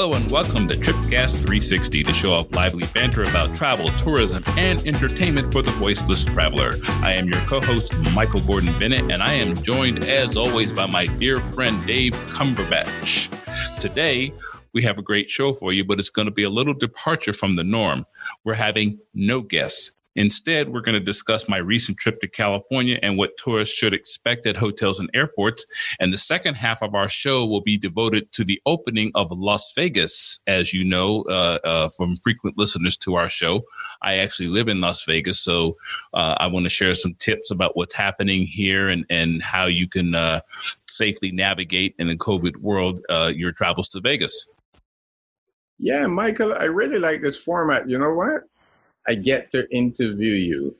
Hello and welcome to Tripcast 360, the show of lively banter about travel, tourism, and entertainment for the voiceless traveler. I am your co-host, Michael Gordon Bennett, and I am joined, as always, by my dear friend Dave Cumberbatch. Today, we have a great show for you, but it's going to be a little departure from the norm. We're having no guests. Instead, we're going to discuss my recent trip to California and what tourists should expect at hotels and airports. And the second half of our show will be devoted to the opening of Las Vegas. As you know, uh, uh, from frequent listeners to our show, I actually live in Las Vegas. So uh, I want to share some tips about what's happening here and, and how you can uh, safely navigate in the COVID world uh, your travels to Vegas. Yeah, Michael, I really like this format. You know what? I get to interview you.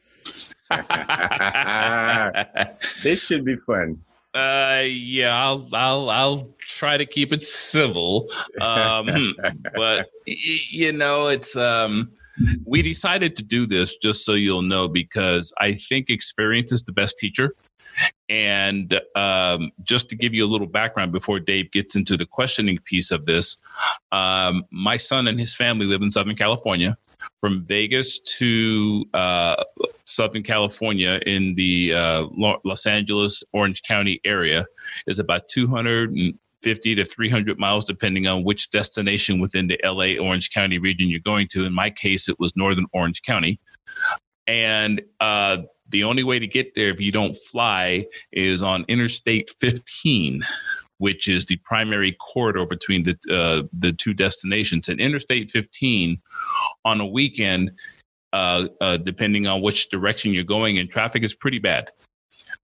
this should be fun. Uh, yeah, I'll I'll I'll try to keep it civil. Um, but you know, it's um, we decided to do this just so you'll know because I think experience is the best teacher. And um, just to give you a little background before Dave gets into the questioning piece of this, um, my son and his family live in Southern California from Vegas to uh, Southern California in the uh, Los Angeles, Orange County area is about 250 to 300 miles, depending on which destination within the LA Orange County region you're going to. In my case, it was Northern Orange County. And uh, the only way to get there if you don't fly is on Interstate 15 which is the primary corridor between the uh, the two destinations. And Interstate 15 on a weekend, uh, uh, depending on which direction you're going and traffic is pretty bad.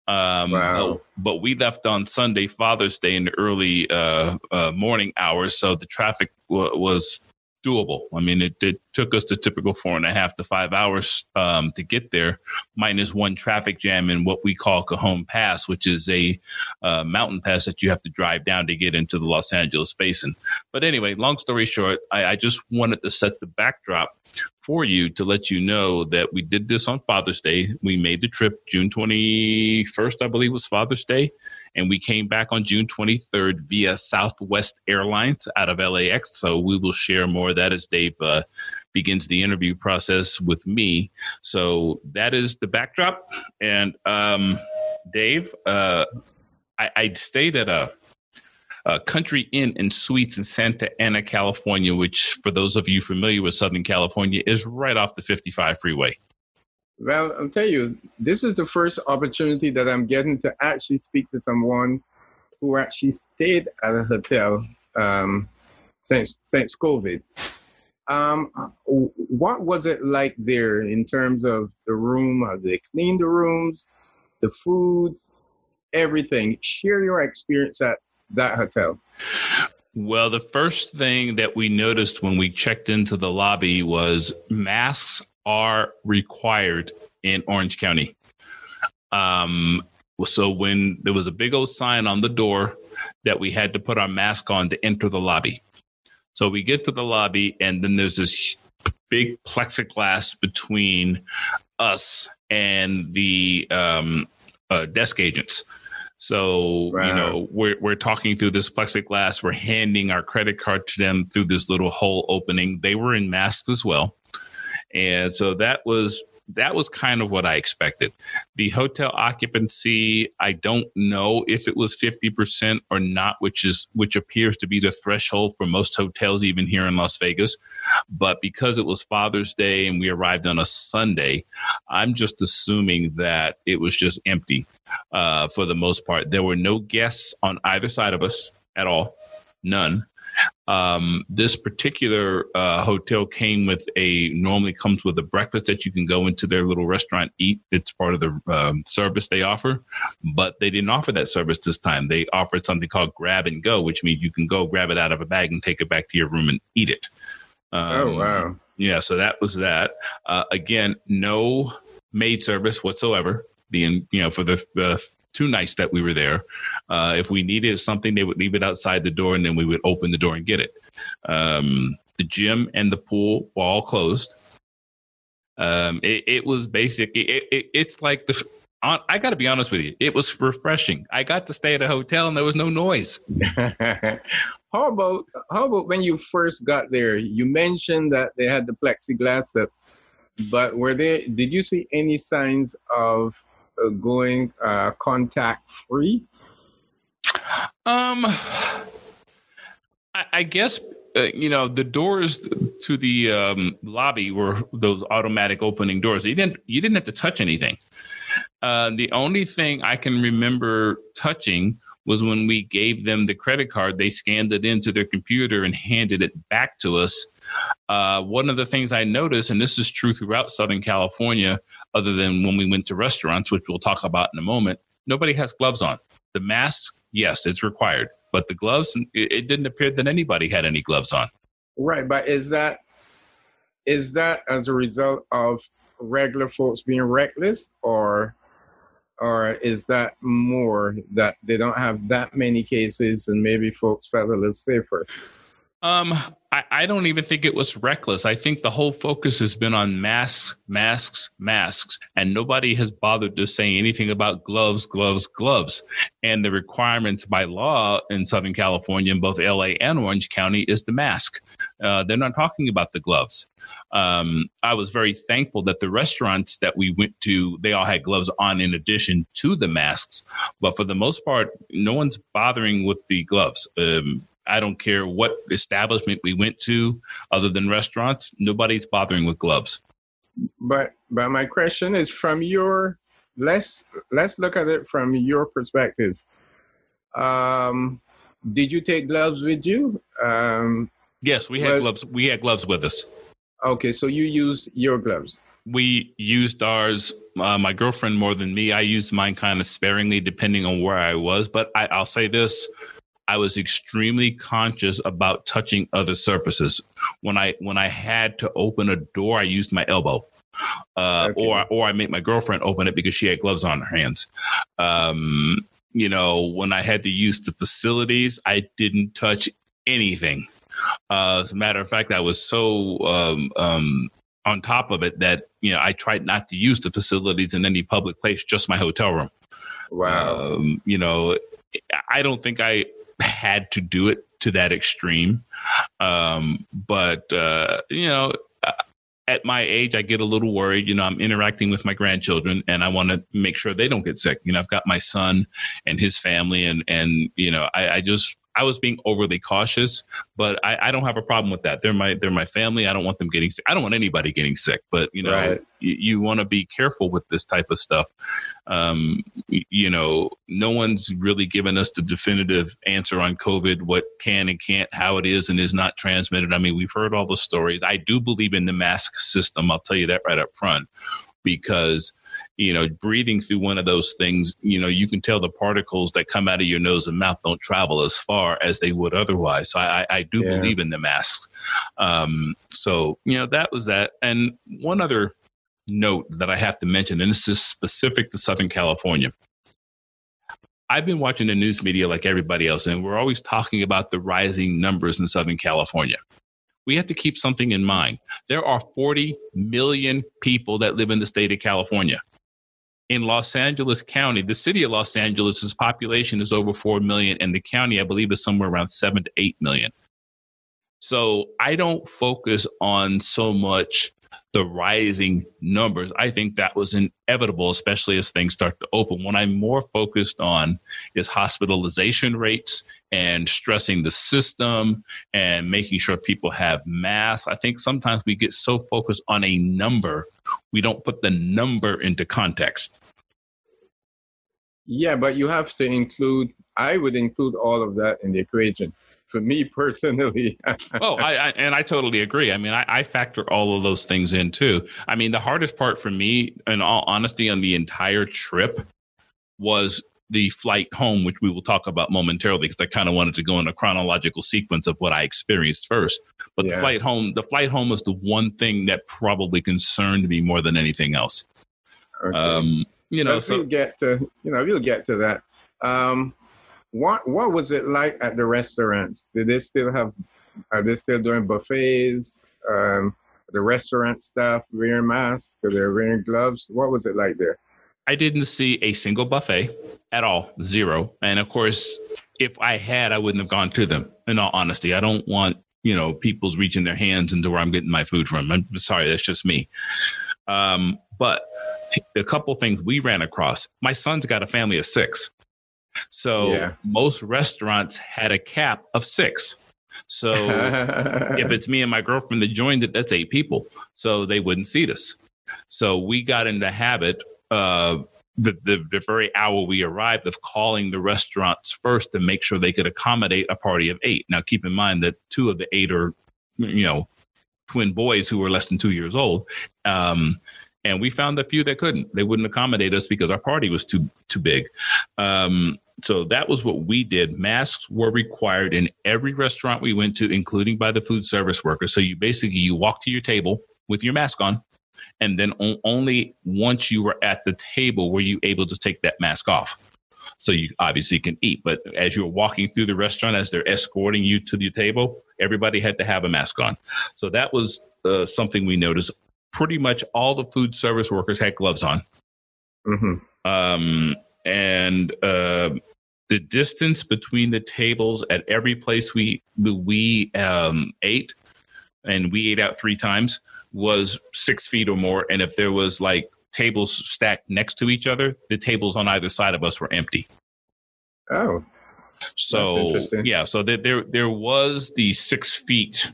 Um, wow. but, we left on Sunday, Father's Day, in the early uh, uh, morning hours, so the traffic w- was doable. I mean, it, it, took us the typical four and a half to five hours um, to get there, minus one traffic jam in what we call Cajon Pass, which is a uh, mountain pass that you have to drive down to get into the Los Angeles basin. But anyway, long story short, I, I just wanted to set the backdrop for you to let you know that we did this on Father's Day. We made the trip June 21st, I believe was Father's Day. And we came back on June 23rd via Southwest Airlines out of LAX. So we will share more of that as Dave uh, begins the interview process with me. So that is the backdrop. And um, Dave, uh, I, I stayed at a Country Inn and Suites in Santa Ana, California, which, for those of you familiar with Southern California, is right off the 55 freeway. Well, I'll tell you, this is the first opportunity that I'm getting to actually speak to someone who actually stayed at a hotel um, since since COVID. Um, what was it like there in terms of the room? How they clean the rooms, the foods, everything? Share your experience at that hotel. Well, the first thing that we noticed when we checked into the lobby was masks are required in Orange County. Um, so when there was a big old sign on the door that we had to put our mask on to enter the lobby. So we get to the lobby, and then there's this big plexiglass between us and the um, uh, desk agents. So you know we're we're talking through this plexiglass. We're handing our credit card to them through this little hole opening. They were in masks as well. And so that was that was kind of what I expected. The hotel occupancy, I don't know if it was 50% or not, which is which appears to be the threshold for most hotels even here in Las Vegas. But because it was Father's Day and we arrived on a Sunday, I'm just assuming that it was just empty uh, for the most part. There were no guests on either side of us at all. None. Um, this particular uh, hotel came with a normally comes with a breakfast that you can go into their little restaurant eat. It's part of the um, service they offer, but they didn't offer that service this time. They offered something called grab and go, which means you can go grab it out of a bag and take it back to your room and eat it. Um, oh wow! Yeah, so that was that. Uh, again, no maid service whatsoever. The you know for the uh, two nights that we were there. Uh, if we needed something, they would leave it outside the door, and then we would open the door and get it. Um, the gym and the pool were all closed. Um, it, it, was basic. It, it, it's like the I got to be honest with you, it was refreshing. I got to stay at a hotel and there was no noise. how about how about when you first got there? You mentioned that they had the plexiglass up, but were they? Did you see any signs of going uh, contact free? Um, I, I guess uh, you know the doors to the um, lobby were those automatic opening doors. You didn't you didn't have to touch anything. Uh, the only thing I can remember touching was when we gave them the credit card. They scanned it into their computer and handed it back to us. Uh, one of the things I noticed, and this is true throughout Southern California, other than when we went to restaurants, which we'll talk about in a moment, nobody has gloves on. The masks, yes, it's required, but the gloves, it, it didn't appear that anybody had any gloves on. Right, but is that is that as a result of regular folks being reckless, or or is that more that they don't have that many cases and maybe folks felt a little safer? Um, I, I don't even think it was reckless. I think the whole focus has been on masks, masks, masks, and nobody has bothered to say anything about gloves, gloves, gloves. And the requirements by law in Southern California, in both LA and Orange County, is the mask. Uh, they're not talking about the gloves. Um, I was very thankful that the restaurants that we went to, they all had gloves on in addition to the masks. But for the most part, no one's bothering with the gloves. Um, I don't care what establishment we went to, other than restaurants, nobody's bothering with gloves. But but my question is from your let's let's look at it from your perspective. Um, did you take gloves with you? Um, yes, we had gloves. We had gloves with us. Okay, so you used your gloves. We used ours. Uh, my girlfriend more than me. I used mine kind of sparingly, depending on where I was. But I, I'll say this: I was extremely conscious about touching other surfaces. When I when I had to open a door, I used my elbow. Uh, okay. or or I make my girlfriend open it because she had gloves on her hands. Um, you know, when I had to use the facilities, I didn't touch anything. Uh, as a matter of fact, I was so um, um, on top of it that you know I tried not to use the facilities in any public place, just my hotel room. Wow. Um, you know, I don't think I had to do it to that extreme. Um, but, uh, you know, uh, at my age, I get a little worried. You know, I'm interacting with my grandchildren and I want to make sure they don't get sick. You know, I've got my son and his family and, and, you know, I, I just I was being overly cautious, but I, I, don't have a problem with that. They're my they're my family. I don't want them getting sick. I don't want anybody getting sick. But you know, right. you, you want to be careful with this type of stuff. Um, you know, no one's really given us the definitive answer on COVID, what can and can't, how it is and is not transmitted. I mean, we've heard all the stories. I do believe in the mask system. I'll tell you that right up front because you know, breathing through one of those things, you know, you can tell the particles that come out of your nose and mouth don't travel as far as they would otherwise. So I, I do yeah. believe in the masks. Um, so, you know, that was that. And one other note that I have to mention, and this is specific to Southern California. I've been watching the news media like everybody else, and we're always talking about the rising numbers in Southern California we have to keep something in mind. There are 40 million people that live in the state of California in Los Angeles County, the city of Los Angeles' population is over 4 million, and the county, I believe, is somewhere around 7 to 8 million. So I don't focus on so much the rising numbers. I think that was inevitable, especially as things start to open. What I'm more focused on is hospitalization rates and stressing the system and making sure people have masks. I think sometimes we get so focused on a number we don't put the number into context. Yeah, but you have to include, I would include all of that in the equation. For me personally. oh, I, I, and I totally agree. I mean, I, I factor all of those things in too. I mean, the hardest part for me, in all honesty, on the entire trip was the flight home, which we will talk about momentarily, because I kind of wanted to go in a chronological sequence of what I experienced first. But yeah. the flight home, the flight home was the one thing that probably concerned me more than anything else. Okay. Um, you know, so, we'll get to you know we'll get to that. Um, what what was it like at the restaurants? Did they still have? Are they still doing buffets? Um, the restaurant staff wearing masks? Are they wearing gloves? What was it like there? I didn't see a single buffet at all, zero. And of course, if I had, I wouldn't have gone to them. In all honesty, I don't want you know people's reaching their hands into where I'm getting my food from. I'm sorry, that's just me. Um, but a couple things we ran across. My son's got a family of six, so yeah. most restaurants had a cap of six. So if it's me and my girlfriend that joined it, that's eight people. So they wouldn't seat us. So we got in the habit uh, the, the, the very hour we arrived of calling the restaurants first to make sure they could accommodate a party of eight. Now, keep in mind that two of the eight are, you know, twin boys who were less than two years old. Um, and we found a few that couldn't. They wouldn't accommodate us because our party was too too big. Um, so that was what we did. Masks were required in every restaurant we went to, including by the food service workers. So you basically you walk to your table with your mask on, and then only once you were at the table were you able to take that mask off. So you obviously can eat but as you're walking through the restaurant as they're escorting you to the table everybody had to have a mask on. So that was uh, something we noticed. Pretty much all the food service workers had gloves on. Mm-hmm. um, and uh, the distance between the tables at every place we we um, ate and we ate out three times was six feet or more, and if there was like tables stacked next to each other, the tables on either side of us were empty. Oh, so yeah, so there, there there was the six feet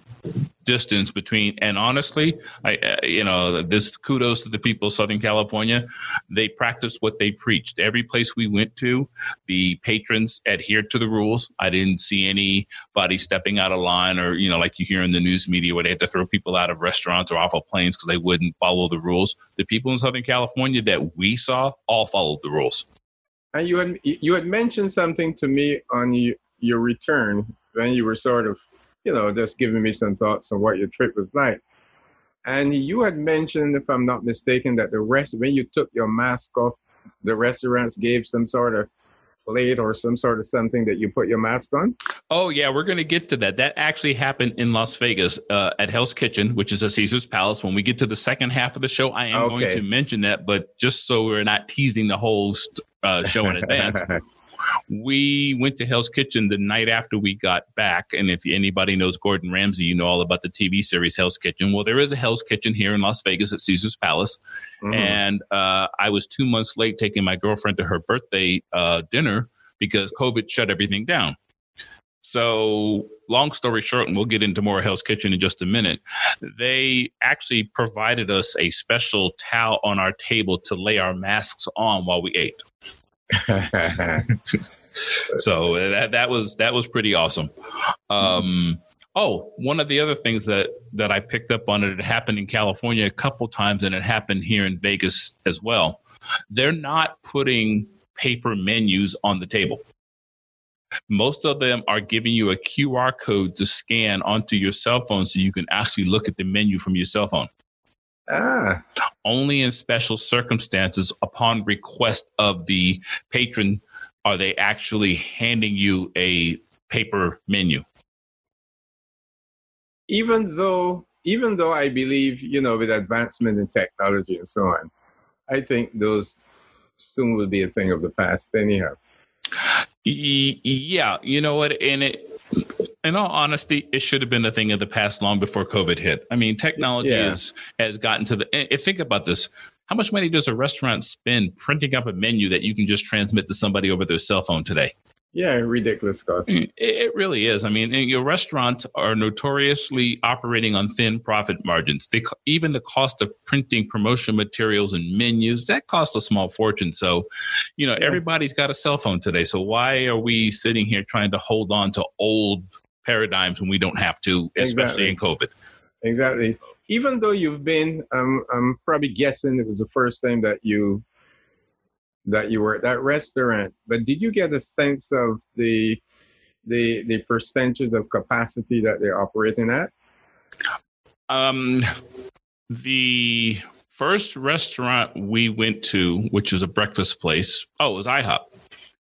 distance between, and honestly, I uh, you know this kudos to the people of Southern California. They practiced what they preached. Every place we went to, the patrons adhered to the rules. I didn't see anybody stepping out of line, or you know, like you hear in the news media where they had to throw people out of restaurants or off of planes because they wouldn't follow the rules. The people in Southern California that we saw all followed the rules. And you had you had mentioned something to me on you, your return when you were sort of, you know, just giving me some thoughts on what your trip was like. And you had mentioned, if I'm not mistaken, that the rest when you took your mask off, the restaurants gave some sort of plate or some sort of something that you put your mask on? Oh yeah, we're going to get to that. That actually happened in Las Vegas uh, at Hell's Kitchen, which is a Caesar's Palace. When we get to the second half of the show, I am okay. going to mention that, but just so we're not teasing the whole uh, show in advance. we went to Hell's Kitchen the night after we got back. And if anybody knows Gordon Ramsay, you know all about the TV series Hell's Kitchen. Well, there is a Hell's Kitchen here in Las Vegas at Caesar's Palace. Mm-hmm. And uh, I was two months late taking my girlfriend to her birthday uh, dinner because COVID shut everything down. So, long story short, and we'll get into more Hell's Kitchen in just a minute, they actually provided us a special towel on our table to lay our masks on while we ate. so that that was that was pretty awesome. Um, oh, one of the other things that that I picked up on it, it happened in California a couple times, and it happened here in Vegas as well. They're not putting paper menus on the table. Most of them are giving you a QR code to scan onto your cell phone so you can actually look at the menu from your cell phone. Ah. Only in special circumstances, upon request of the patron, are they actually handing you a paper menu. Even though, even though I believe, you know, with advancement in technology and so on, I think those soon will be a thing of the past. Anyhow. Yeah, you know what, and it in all honesty, it should have been a thing of the past long before COVID hit. I mean, technology yeah. has has gotten to the. And think about this: how much money does a restaurant spend printing up a menu that you can just transmit to somebody over their cell phone today? Yeah, ridiculous cost. Mm, it, really is. I mean, your restaurants are notoriously operating on thin profit margins. They, even the cost of printing promotion materials and menus that costs a small fortune. So, you know, yeah. everybody's got a cell phone today. So why are we sitting here trying to hold on to old paradigms when we don't have to, especially exactly. in COVID. Exactly. Even though you've been, um, I'm probably guessing it was the first time that you that you were at that restaurant. But did you get a sense of the the the percentage of capacity that they're operating at? Um, the first restaurant we went to, which was a breakfast place, oh, it was IHOP.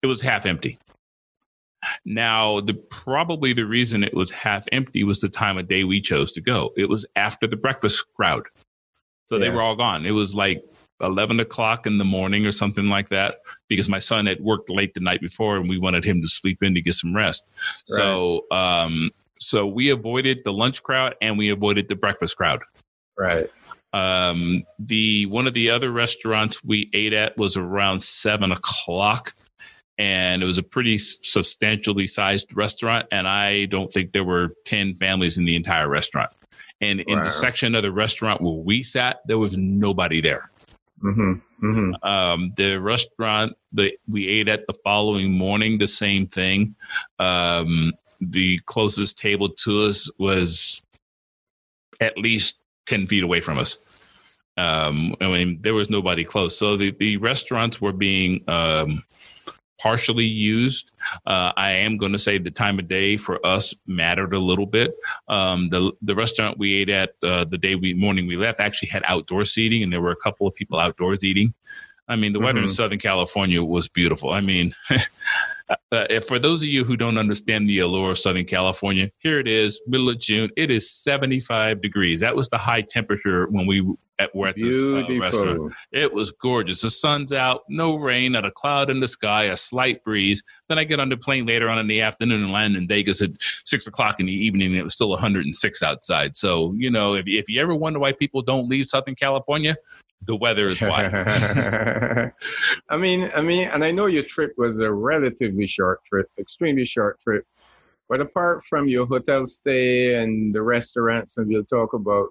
It was half empty. Now, the probably the reason it was half empty was the time of day we chose to go. It was after the breakfast crowd, so yeah. they were all gone. It was like 11 o'clock in the morning or something like that because my son had worked late the night before and we wanted him to sleep in to get some rest. Right. So, um, so we avoided the lunch crowd and we avoided the breakfast crowd. Right. Um, the one of the other restaurants we ate at was around seven o'clock, and it was a pretty substantially sized restaurant. And I don't think there were ten families in the entire restaurant. And in wow. the section of the restaurant where we sat, there was nobody there. Mm-hmm. Mm-hmm. Um, the restaurant that we ate at the following morning, the same thing. Um, the closest table to us was at least 10 feet away from us. Um, I mean, there was nobody close. So the, the restaurants were being um, partially used. Uh, I am going to say the time of day for us mattered a little bit. Um, the the restaurant we ate at uh, the day we morning we left actually had outdoor seating, and there were a couple of people outdoors eating. I mean, the weather mm-hmm. in Southern California was beautiful. I mean, uh, for those of you who don't understand the allure of Southern California, here it is, middle of June. It is 75 degrees. That was the high temperature when we at, were at the uh, restaurant. It was gorgeous. The sun's out, no rain, not a cloud in the sky, a slight breeze. Then I get on the plane later on in the afternoon and land in Vegas at six o'clock in the evening. And it was still 106 outside. So, you know, if, if you ever wonder why people don't leave Southern California, the weather is why. I mean, I mean, and I know your trip was a relatively short trip, extremely short trip. But apart from your hotel stay and the restaurants, and we'll talk about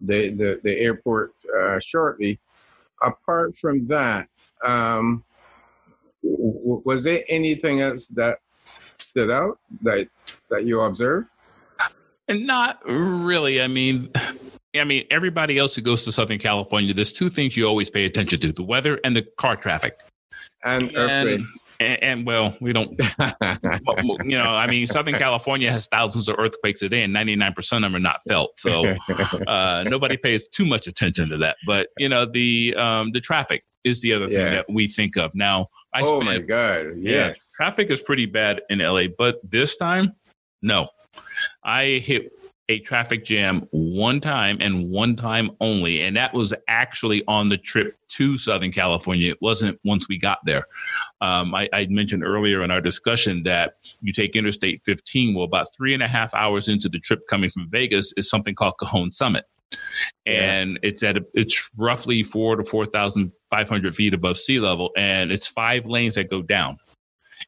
the the, the airport uh, shortly. Apart from that, um, w- was there anything else that stood out that that you observed? And not really. I mean, I mean, everybody else who goes to Southern California, there's two things you always pay attention to: the weather and the car traffic. And, earthquakes. And, and, well, we don't. you know, I mean, Southern California has thousands of earthquakes a day, and 99% of them are not felt. So uh, nobody pays too much attention to that. But you know, the um, the traffic is the other thing yeah. that we think of. Now, I oh my god, yes, yeah, traffic is pretty bad in LA, but this time, no. I hit a traffic jam one time and one time only. And that was actually on the trip to Southern California. It wasn't once we got there. Um, I, I, mentioned earlier in our discussion that you take Interstate 15. Well, about three and a half hours into the trip coming from Vegas is something called Cajon Summit. And yeah. it's at a, it's roughly four to four thousand five hundred feet above sea level, and it's five lanes that go down,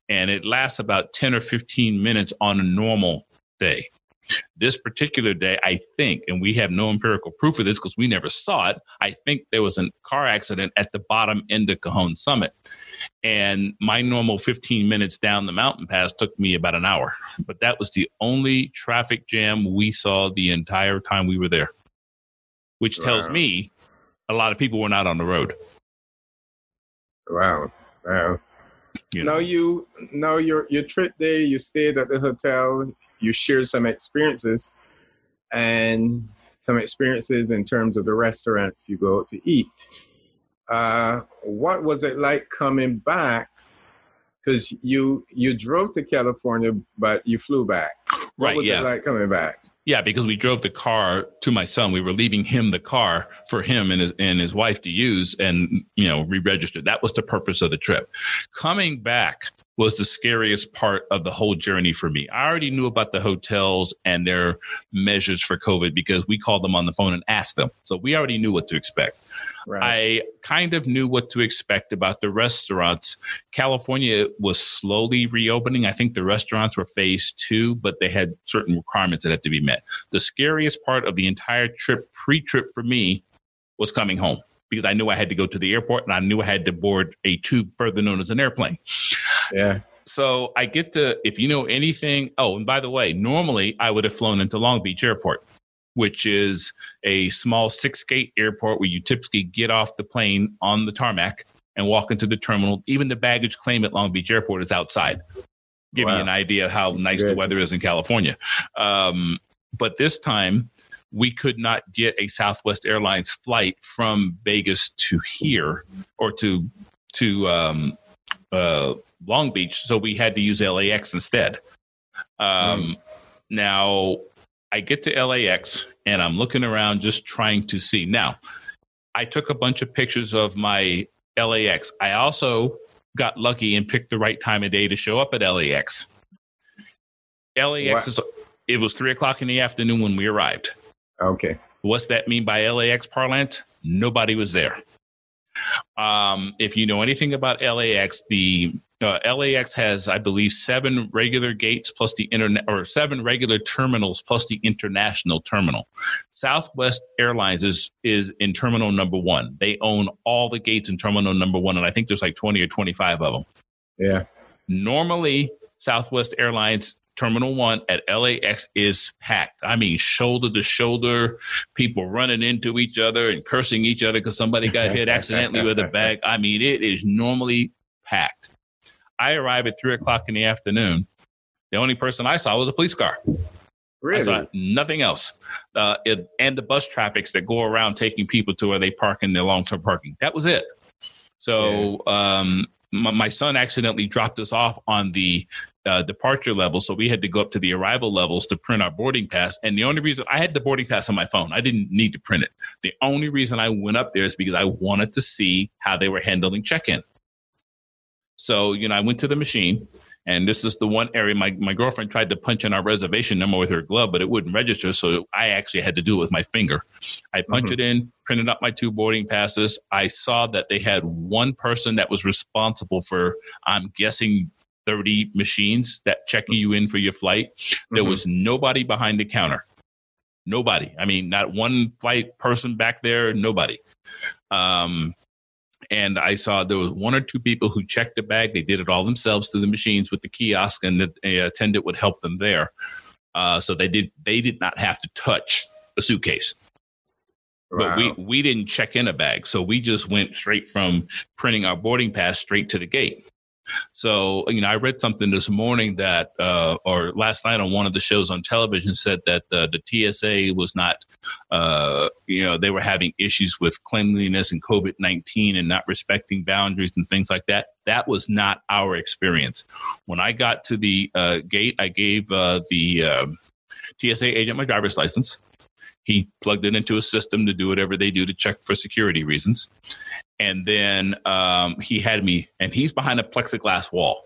and it lasts about ten or fifteen minutes on a normal day. This particular day, I think, and we have no empirical proof of this because we never saw it, I think there was a car accident at the bottom end of Cajon Summit. And my normal 15 minutes down the mountain pass took me about an hour. But that was the only traffic jam we saw the entire time we were there, which tells wow. me a lot of people were not on the road. Wow. Wow. You know. Now you now your your trip there, you stayed at the hotel, you shared some experiences and some experiences in terms of the restaurants you go to eat. Uh, what was it like coming back? Because you you drove to California, but you flew back. What right, was yeah. it like coming back? Yeah, because we drove the car to my son. We were leaving him the car for him and his and his wife to use, and you know, re-registered. That was the purpose of the trip. Coming back was the scariest part of the whole journey for me. I already knew about the hotels and their measures for COVID because we called them on the phone and asked them. So we already knew what to expect. Right. I kind of knew what to expect about the restaurants. California was slowly reopening. I think the restaurants were phase two, but they had certain requirements that had to be met. The scariest part of the entire trip, pre trip for me, was coming home because I knew I had to go to the airport and I knew I had to board a tube, further known as an airplane. Yeah. So I get to, if you know anything, oh, and by the way, normally I would have flown into Long Beach Airport which is a small six gate airport where you typically get off the plane on the tarmac and walk into the terminal. Even the baggage claim at Long Beach Airport is outside. Give wow. you an idea of how nice Good. the weather is in California. Um, but this time, we could not get a Southwest Airlines flight from Vegas to here or to to um, uh, Long Beach, so we had to use LAX instead. Um, mm. Now, I get to LAX and I'm looking around just trying to see. Now, I took a bunch of pictures of my LAX. I also got lucky and picked the right time of day to show up at LAX. LAX is it was three o'clock in the afternoon when we arrived. Okay. What's that mean by LAX parlance? Nobody was there. Um, if you know anything about LAX, the uh, LAX has, I believe, seven regular gates plus the internet, or seven regular terminals plus the international terminal. Southwest Airlines is is in terminal number one. They own all the gates in terminal number one, and I think there's like twenty or twenty five of them. Yeah. Normally, Southwest Airlines Terminal One at LAX is packed. I mean, shoulder to shoulder, people running into each other and cursing each other because somebody got hit accidentally with a bag. I mean, it is normally packed. I arrived at three o'clock in the afternoon. The only person I saw was a police car. Really? I saw nothing else. Uh, it, and the bus traffics that go around taking people to where they park in their long term parking. That was it. So yeah. um, my, my, son accidentally dropped us off on the uh, departure level. So we had to go up to the arrival levels to print our boarding pass. And the only reason I had the boarding pass on my phone, I didn't need to print it. The only reason I went up there is because I wanted to see how they were handling check in. So, you know, I went to the machine and this is the one area my, my girlfriend tried to punch in our reservation number with her glove, but it wouldn't register. So I actually had to do it with my finger. I punched mm-hmm. it in, printed up my two boarding passes. I saw that they had one person that was responsible for, I'm guessing, 30 machines that checking you in for your flight. There mm-hmm. was nobody behind the counter. Nobody. I mean, not one flight person back there, nobody. Um, and I saw there was one or two people who checked the bag. They did it all themselves through the machines with the kiosk, and the attendant would help them there. Uh, so they did they did not have to touch a suitcase. Wow. But we we didn't check in a bag, so we just went straight from printing our boarding pass straight to the gate. So, you know, I read something this morning that, uh, or last night on one of the shows on television said that uh, the TSA was not, uh, you know, they were having issues with cleanliness and COVID 19 and not respecting boundaries and things like that. That was not our experience. When I got to the uh, gate, I gave uh, the um, TSA agent my driver's license. He plugged it into a system to do whatever they do to check for security reasons and then um, he had me, and he's behind a plexiglass wall,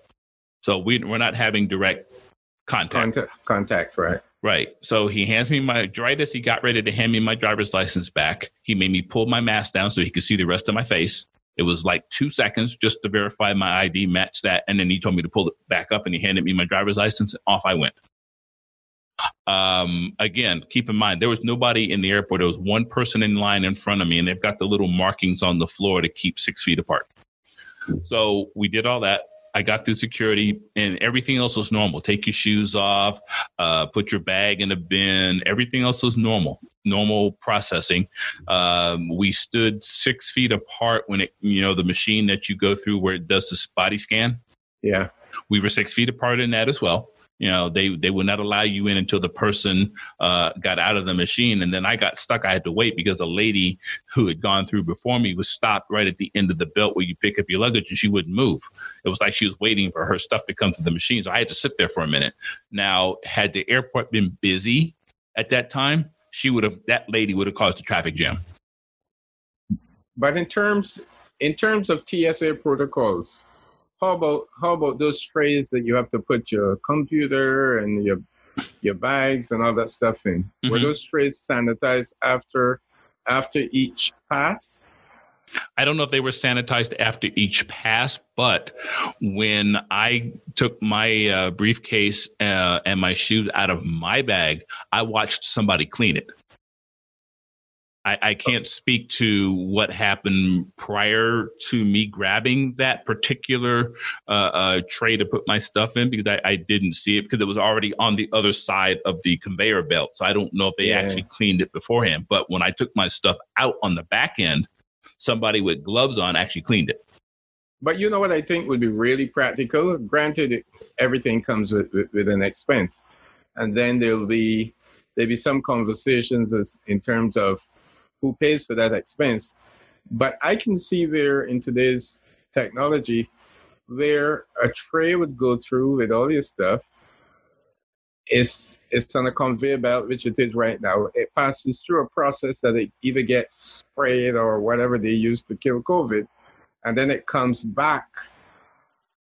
so we, we're not having direct contact. Contact, contact, right? Right. So he hands me my as he got ready to hand me my driver's license back. He made me pull my mask down so he could see the rest of my face. It was like two seconds just to verify my ID matched that, and then he told me to pull it back up, and he handed me my driver's license, and off I went. Um, again, keep in mind there was nobody in the airport. There was one person in line in front of me, and they've got the little markings on the floor to keep six feet apart. So we did all that. I got through security, and everything else was normal. Take your shoes off, uh, put your bag in a bin. Everything else was normal, normal processing. Um, we stood six feet apart when it, you know, the machine that you go through where it does the body scan. Yeah, we were six feet apart in that as well you know they they would not allow you in until the person uh, got out of the machine. And then i got stuck. I had to wait because the lady who had gone through before me was stopped right at the end of the belt where you pick up your luggage and she wouldn't move. It was like she was waiting for her stuff to come to the machine. So i had to sit there for a minute. Now had the airport been busy at that time she would have that lady would have caused a traffic jam. But in terms in terms of tsa protocols how about how about those trays that you have to put your computer and your your bags and all that stuff in? Mm-hmm. Were those trays sanitized after after each pass? I don't know if they were sanitized after each pass, but when I took my uh, briefcase uh, and my shoes out of my bag, I watched somebody clean it. I, I can't speak to what happened prior to me grabbing that particular uh, uh, tray to put my stuff in because I, I, didn't see it because it was already on the other side of the conveyor belt. So I don't know if they yeah. actually cleaned it beforehand. But when I took my stuff out on the back end, somebody with gloves on actually cleaned it. But you know what I think would be really practical? Granted, everything comes with, with, with an expense. And then there'll be there'll be some conversations as in terms of who pays for that expense. But I can see where in today's technology where a tray would go through with all your stuff. it's it's on a conveyor belt, which it is right now. It passes through a process that it either gets sprayed or whatever they use to kill COVID, and then it comes back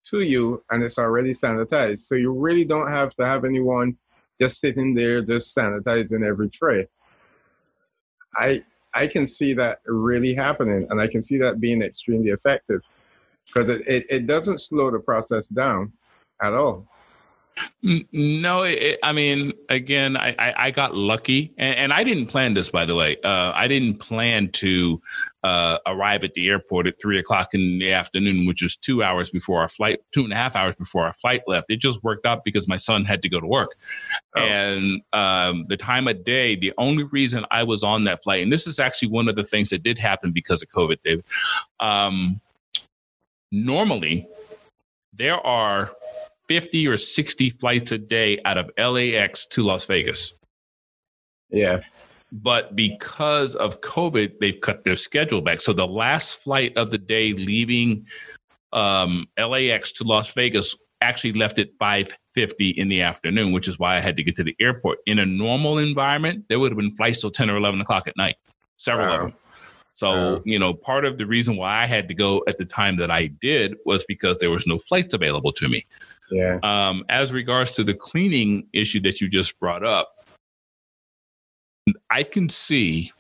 to you and it's already sanitized. So you really don't have to have anyone just sitting there just sanitizing every tray. I I can see that really happening and I can see that being extremely effective because it, it, it doesn't slow the process down at all. No, it, I mean, again, I, I, I got lucky, and, and, I didn't plan this, by the way. Uh, I didn't plan to uh, arrive at the airport at three o'clock in the afternoon, which was two hours before our flight, two and a half hours before our flight left. It just worked out because my son had to go to work, oh. and um, the time of day. The only reason I was on that flight, and this is actually one of the things that did happen because of COVID, David. Um, normally, there are 50 or 60 flights a day out of LAX to Las Vegas. Yeah. But because of COVID, they've cut their schedule back. So the last flight of the day leaving um, LAX to Las Vegas actually left at 5.50 in the afternoon, which is why I had to get to the airport. In a normal environment, there would have been flights till 10 or 11 o'clock at night, several wow. of them. So, wow. you know, part of the reason why I had to go at the time that I did was because there was no flights available to me. Yeah. Um, as regards to the cleaning issue that you just brought up, I can see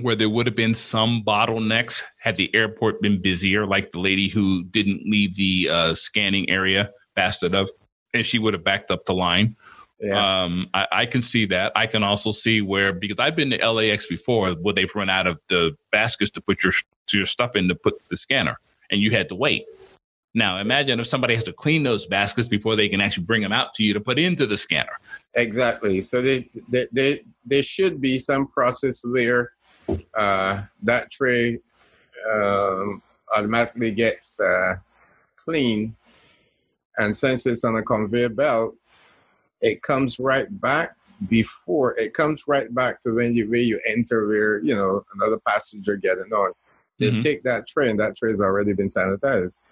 where there would have been some bottlenecks had the airport been busier, like the lady who didn't leave the uh, scanning area fast enough, and she would have backed up the line. Yeah. Um, I, I, can see that. I can also see where because I've been to LAX before, where they've run out of the baskets to put your to your stuff in to put the scanner, and you had to wait. Now, imagine if somebody has to clean those baskets before they can actually bring them out to you to put into the scanner. Exactly. So they, they, they there should be some process where uh, that tray um, automatically gets uh, clean, and since it's on a conveyor belt, it comes right back before it comes right back to when you where you enter where you know another passenger getting on. They mm-hmm. take that tray and that tray has already been sanitized.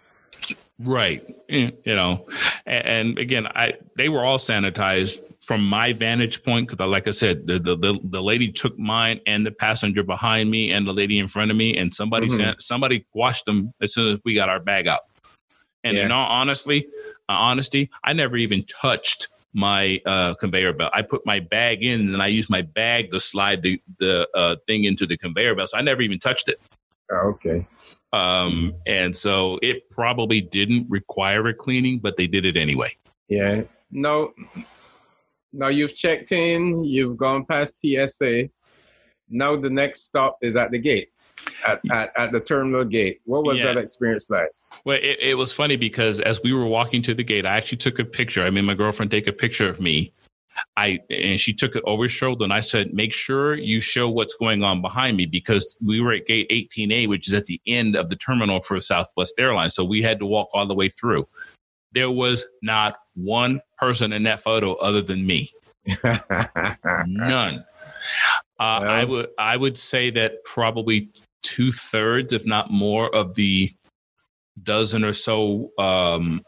Right. You know, and again, I they were all sanitized from my vantage point because, like I said, the, the the lady took mine and the passenger behind me and the lady in front of me, and somebody mm-hmm. sent somebody washed them as soon as we got our bag out. And yeah. in all honestly, uh, honesty, I never even touched my uh, conveyor belt. I put my bag in, and I used my bag to slide the the uh, thing into the conveyor belt. So I never even touched it. Oh, okay. Um, and so it probably didn't require a cleaning, but they did it anyway. Yeah. No. Now you've checked in, you've gone past TSA. Now the next stop is at the gate, at, at, at the terminal gate. What was yeah. that experience like? Well, it, it was funny because as we were walking to the gate, I actually took a picture. I made my girlfriend take a picture of me I and she took it over her shoulder and I said, make sure you show what's going on behind me because we were at gate 18A, which is at the end of the terminal for Southwest Airlines. So we had to walk all the way through. There was not one person in that photo other than me. None. Uh, well, I would I would say that probably two thirds, if not more, of the dozen or so um,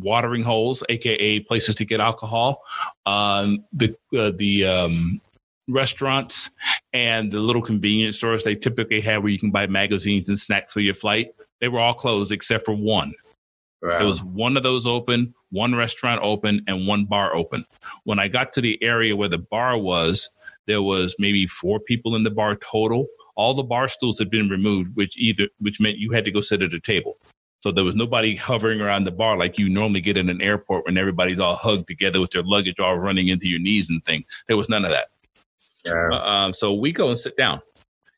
watering holes, aka places to get alcohol, um, the uh, the um, restaurants and the little convenience stores they typically have where you can buy magazines and snacks for your flight. They were all closed except for one. Wow. There was one of those open, one restaurant open, and one bar open. When I got to the area where the bar was, there was maybe four people in the bar total. All the bar stools had been removed, which either which meant you had to go sit at a table. So there was nobody hovering around the bar like you normally get in an airport when everybody's all hugged together with their luggage all running into your knees and thing. There was none of that. Yeah. Uh, um, so we go and sit down,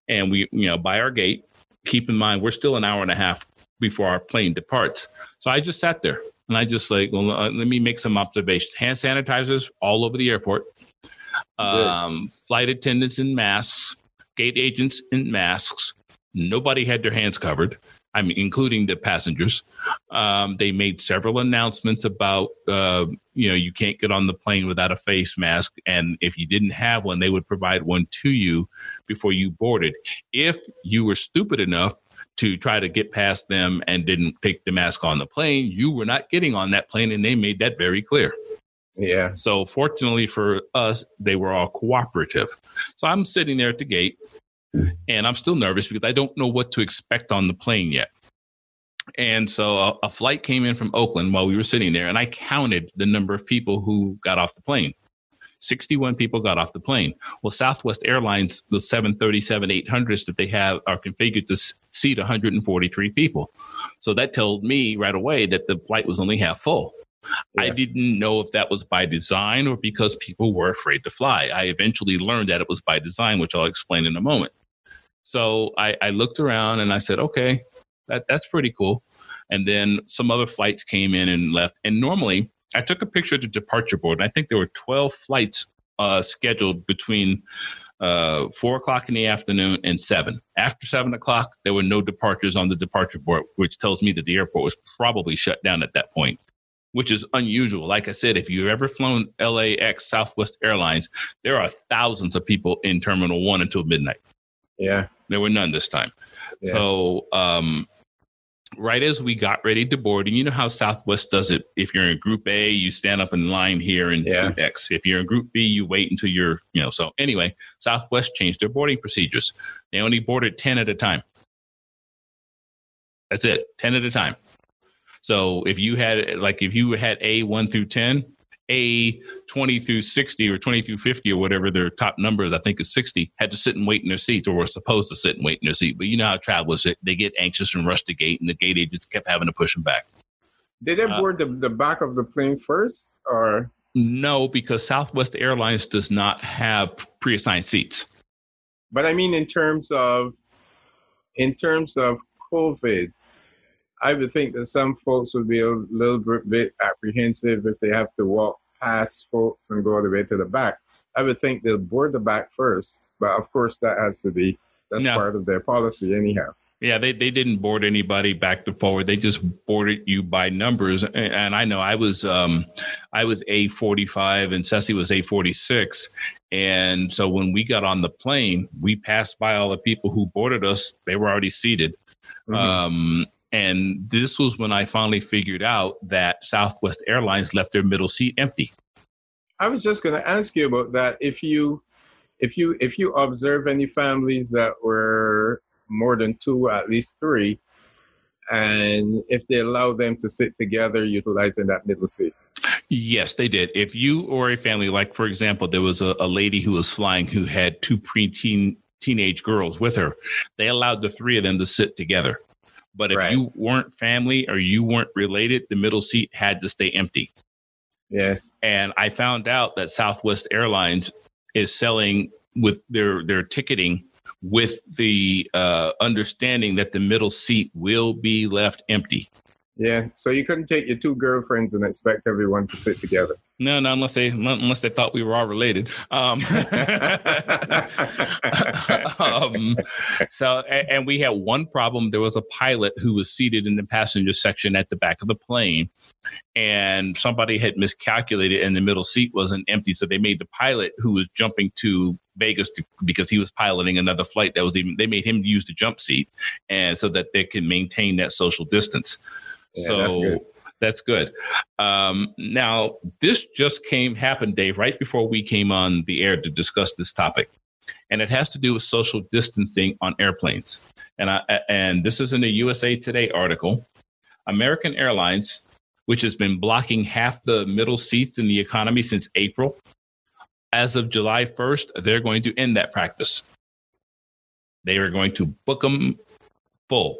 and we you know by our gate. Keep in mind we're still an hour and a half before our plane departs. So I just sat there and I just like, well, uh, let me make some observations. Hand sanitizers all over the airport. Um, flight attendants in masks, gate agents in masks. Nobody had their hands covered. I mean, including the passengers. Um, they made several announcements about, uh, you know, you can't get on the plane without a face mask. And if you didn't have one, they would provide one to you before you boarded. If you were stupid enough to try to get past them and didn't take the mask on the plane, you were not getting on that plane. And they made that very clear. Yeah. So fortunately for us, they were all cooperative. So I'm sitting there at the gate and I'm still nervous because I don't know what to expect on the plane yet. And so a, a, flight came in from Oakland while we were sitting there, and I counted the number of people who got off the plane. 61 people got off the plane. Well, Southwest Airlines, the 737 800s that they have are configured to seat 143 people. So that told me right away that the flight was only half full. Yeah. I didn't know if that was by design or because people were afraid to fly. I eventually learned that it was by design, which I'll explain in a moment. So I, I looked around and I said, okay, that, that's pretty cool. And then some other flights came in and left. And normally, I took a picture of the departure board, and I think there were 12 flights uh, scheduled between uh, four o'clock in the afternoon and seven. After seven o'clock, there were no departures on the departure board, which tells me that the airport was probably shut down at that point, which is unusual. Like I said, if you've ever flown LAX Southwest Airlines, there are thousands of people in Terminal One until midnight. Yeah. There were none this time. Yeah. So, um, right as we got ready to board, and you know how Southwest does it. If you're in Group A, you stand up in line here in yeah. Group X. If you're in Group B, you wait until you're, you know. So anyway, Southwest changed their boarding procedures. They only boarded ten at a time. That's it, ten at a time. So if you had like if you had A one through ten, a 20 through 60 or 20 through 50 or whatever their top numbers, I think is 60, had to sit and wait in their seats or were supposed to sit and wait in their seat. But you know how travelers, they get anxious and rush the gate and the gate agents kept having to push them back. Did they uh, board uh, the, the back of the plane first or? No, because Southwest Airlines does not have pre-assigned seats. But I mean, in terms of, in terms of COVID, I would think that some folks would be a little bit apprehensive if they have to walk past folks and go all the way to the back. I would think they'll board the back first, but of course that has to be that's no. part of their policy anyhow. Yeah, they, they didn't board anybody back to forward. They just boarded you by numbers. And, and I know I was um, I was A forty five and Ceci was A forty six. And so when we got on the plane, we passed by all the people who boarded us. They were already seated. Mm-hmm. Um, and this was when I finally figured out that Southwest Airlines left their middle seat empty. I was just going to ask you about that. If you, if you, if you observe any families that were more than two, at least three, and if they allow them to sit together utilizing that middle seat. Yes, they did. If you or a family, like for example, there was a, a lady who was flying who had two preteen teenage girls with her, they allowed the three of them to sit together. But if right. you weren't family or you weren't related, the middle seat had to stay empty. Yes. And I found out that Southwest Airlines is selling with their their ticketing with the uh, understanding that the middle seat will be left empty. Yeah, so you couldn't take your two girlfriends and expect everyone to sit together. No, no, unless they unless they thought we were all related. Um, um, so, and, and we had one problem. There was a pilot who was seated in the passenger section at the back of the plane, and somebody had miscalculated, and the middle seat wasn't empty. So they made the pilot who was jumping to Vegas to, because he was piloting another flight that was even. They made him use the jump seat, and so that they can maintain that social distance. So that's good. That's good. Um, now, this just came happened, Dave, right before we came on the air to discuss this topic, and it has to do with social distancing on airplanes. And I, and this is in a USA Today article. American Airlines, which has been blocking half the middle seats in the economy since April, as of July 1st, they're going to end that practice. They are going to book them full.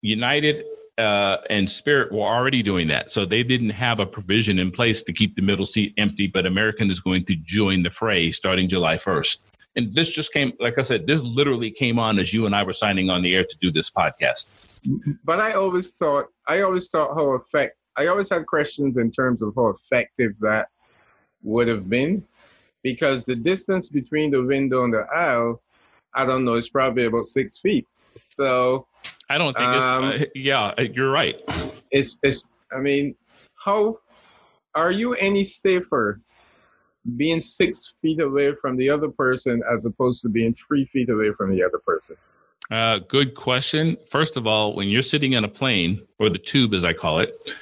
United uh, and Spirit were already doing that. So they didn't have a provision in place to keep the middle seat empty, but American is going to join the fray starting July 1st. And this just came, like I said, this literally came on as you and I were signing on the air to do this podcast. But I always thought, I always thought how effect, I always had questions in terms of how effective that would have been because the distance between the window and the aisle, I don't know, it's probably about six feet. So I don't think um, it's. Uh, yeah, uh, you're right. It's. It's. I mean, how are you any safer being six feet away from the other person as opposed to being three feet away from the other person? Uh, good question. First of all, when you're sitting in a plane or the tube, as I call it,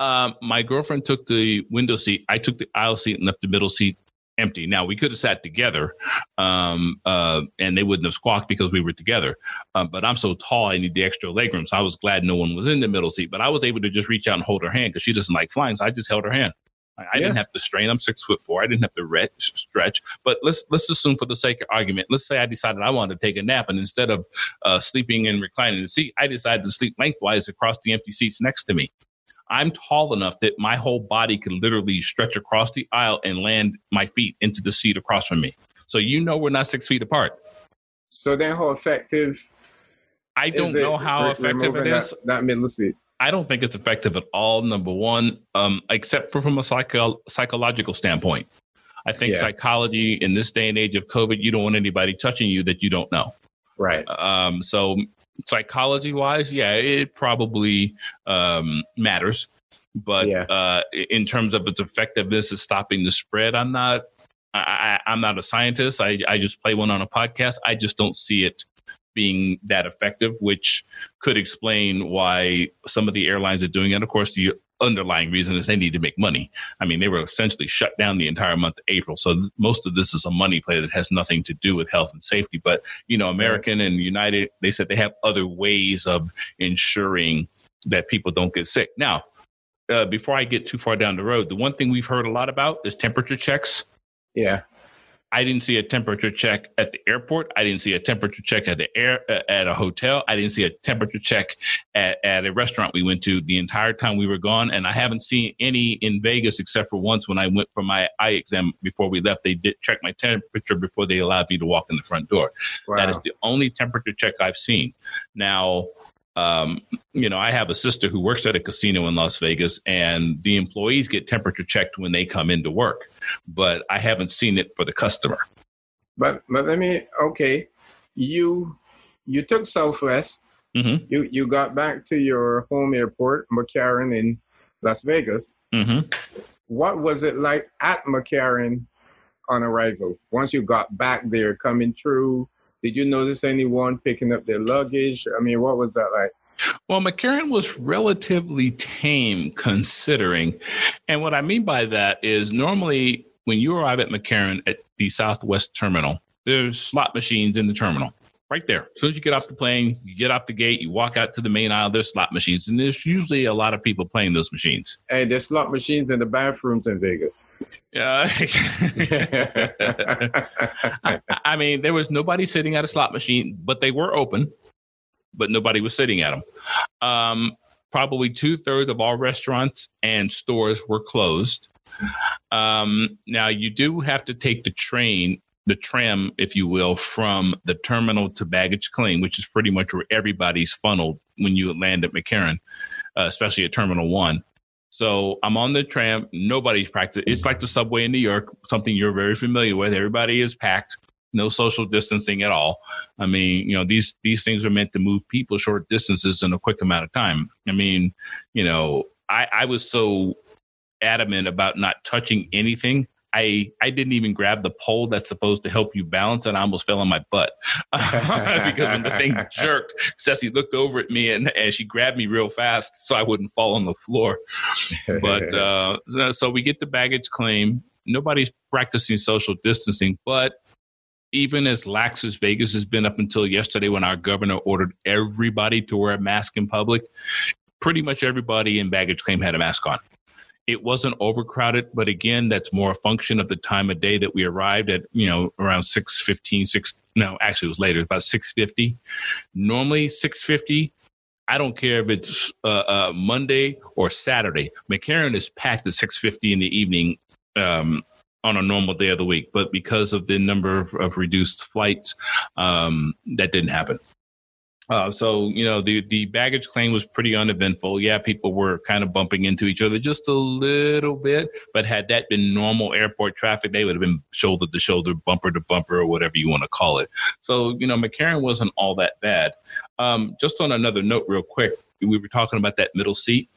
Um, my girlfriend took the window seat. I took the aisle seat and left the middle seat empty. Now we could have sat together, um, uh, and they wouldn't have squawked because we were together. Um, but I'm so tall, I need the extra legroom, so I was glad no one was in the middle seat. But I was able to just reach out and hold her hand because she doesn't like flying, so I just held her hand. I, I yeah. didn't have to strain. I'm six foot four. I didn't have to re- stretch. But let's let's assume, for the sake of argument, let's say I decided I wanted to take a nap, and instead of uh, sleeping and reclining the seat, I decided to sleep lengthwise across the empty seats next to me. I'm tall enough that my whole body could literally stretch across the aisle and land my feet into the seat across from me. So you know we're not six feet apart. So then, how effective? I don't know how effective it is. That, that middle seat. I don't think it's effective at all. Number one, um, except for from a psycho- psychological standpoint. I think yeah. psychology in this day and age of COVID, you don't want anybody touching you that you don't know. Right. Um, so psychology wise, yeah, it probably um, matters. But yeah. uh, in terms of its effectiveness of stopping the spread, I'm not. I, am not a scientist. I, I just play one on a podcast. I just don't see it being that effective, which could explain why some of the airlines are doing it. Of course, the underlying reason is they need to make money. I mean, they were essentially shut down the entire month of April. So th- most of this is a money play that has nothing to do with health and safety. But, you know, American and United, they said they have other ways of ensuring that people don't get sick. Now, uh, before I get too far down the road, the one thing we've heard a lot about is temperature checks. Yeah. I didn't see a temperature check at the airport. I didn't see a temperature check at the air uh, at a hotel. I didn't see a temperature check at, at a restaurant we went to the entire time we were gone. And I haven't seen any in Vegas except for once when I went for my eye exam before we left. They did check my temperature before they allowed me to walk in the front door. Wow. That is the only temperature check I've seen. Now, um, you know, I have a sister who works at a casino in Las Vegas, and the employees get temperature checked when they come into work, but I haven't seen it for the customer. But but let me okay, you you took Southwest. Mm-hmm. You you got back to your home airport, McCarran in Las Vegas. Mm-hmm. What was it like at McCarran on arrival? Once you got back there, coming through did you notice anyone picking up their luggage? I mean, what was that like? Well, McCarran was relatively tame considering. And what I mean by that is normally when you arrive at McCarran at the Southwest terminal, there's slot machines in the terminal right there. As soon as you get off the plane, you get off the gate, you walk out to the main aisle, there's slot machines. And there's usually a lot of people playing those machines. Hey, there's slot machines in the bathrooms in Vegas. Yeah. I, I mean, there was nobody sitting at a slot machine, but they were open, but nobody was sitting at them. Um, probably two thirds of all restaurants and stores were closed. Um, now you do have to take the train the tram, if you will, from the terminal to baggage claim, which is pretty much where everybody's funneled when you land at McCarran, uh, especially at Terminal One. So I'm on the tram. Nobody's practicing. It's like the subway in New York, something you're very familiar with. Everybody is packed. No social distancing at all. I mean, you know, these these things are meant to move people short distances in a quick amount of time. I mean, you know, I, I was so adamant about not touching anything I I didn't even grab the pole that's supposed to help you balance, and I almost fell on my butt because when the thing jerked, Ceci looked over at me and, and she grabbed me real fast so I wouldn't fall on the floor. But uh, so we get the baggage claim. Nobody's practicing social distancing, but even as lax as Vegas has been up until yesterday when our governor ordered everybody to wear a mask in public, pretty much everybody in baggage claim had a mask on. It wasn't overcrowded, but again, that's more a function of the time of day that we arrived at, you know, around 615, 6, no, actually it was later, about 650. Normally 650, I don't care if it's uh, uh, Monday or Saturday. McCarran is packed at 650 in the evening um, on a normal day of the week, but because of the number of, of reduced flights, um, that didn't happen. Uh, so you know the the baggage claim was pretty uneventful. Yeah, people were kind of bumping into each other just a little bit, but had that been normal airport traffic, they would have been shoulder to shoulder, bumper to bumper, or whatever you want to call it. So you know, McCarran wasn't all that bad. Um, just on another note, real quick, we were talking about that middle seat.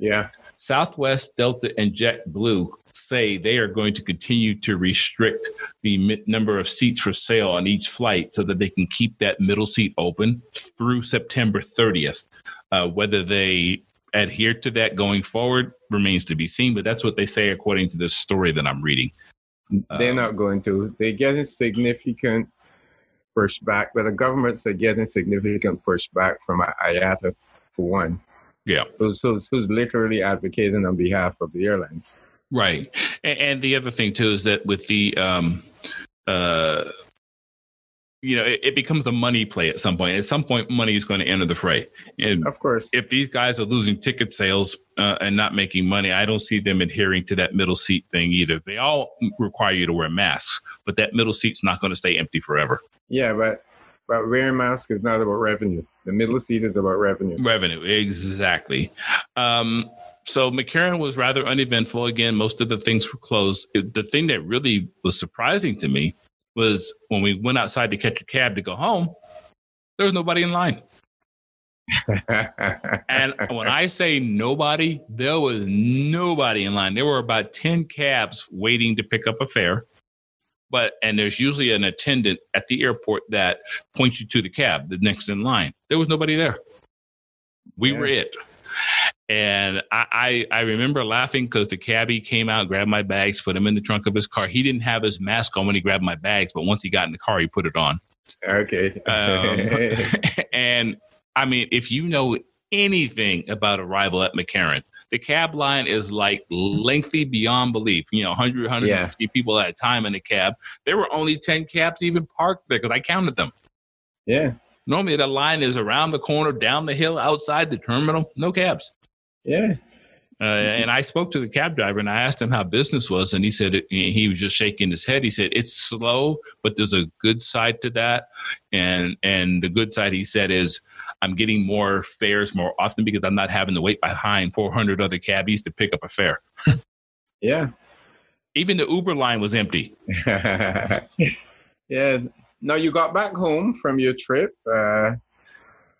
Yeah, Southwest, Delta, and JetBlue say they are going to continue to restrict the number of seats for sale on each flight so that they can keep that middle seat open through September 30th. Uh, whether they adhere to that going forward remains to be seen. But that's what they say according to this story that I'm reading. They're um, not going to. They're getting significant pushback, but the governments are getting significant pushback from IATA for one. Yeah. Who's, literally advocating on behalf of the airlines. Right. And, and the other thing, too, is that with the, um, uh, you know, it, it, becomes a money play at some point. At some point, money is going to enter the fray. And of course, if these guys are losing ticket sales uh, and not making money, I don't see them adhering to that middle seat thing either. They all require you to wear masks, but that middle seat's not going to stay empty forever. Yeah, but but wearing masks is not about revenue. The middle seat is about revenue. Revenue, exactly. Um, so McCarran was rather uneventful. Again, most of the things were closed. It, the thing that really was surprising to me was when we went outside to catch a cab to go home, there was nobody in line. and when I say nobody, there was nobody in line. There were about 10 cabs waiting to pick up a fare but and there's usually an attendant at the airport that points you to the cab, the next in line. There was nobody there. We yeah. were it. And I, I, I remember laughing because the cabbie came out, grabbed my bags, put them in the trunk of his car. He didn't have his mask on when he grabbed my bags, but once he got in the car, he put it on. Okay. um, and I mean, if you know anything about arrival at McCarran, the cab line is like lengthy beyond belief. You know, 100, 150 yeah. people at a time in a cab. There were only 10 cabs even parked there because I counted them. Yeah. Normally the line is around the corner, down the hill, outside the terminal. No cabs. Yeah. Uh, and I spoke to the cab driver and I asked him how business was, and he said it, he was just shaking his head. He said it's slow, but there's a good side to that, and and the good side he said is I'm getting more fares more often because I'm not having to wait behind 400 other cabbies to pick up a fare. yeah, even the Uber line was empty. yeah. Now you got back home from your trip. Uh,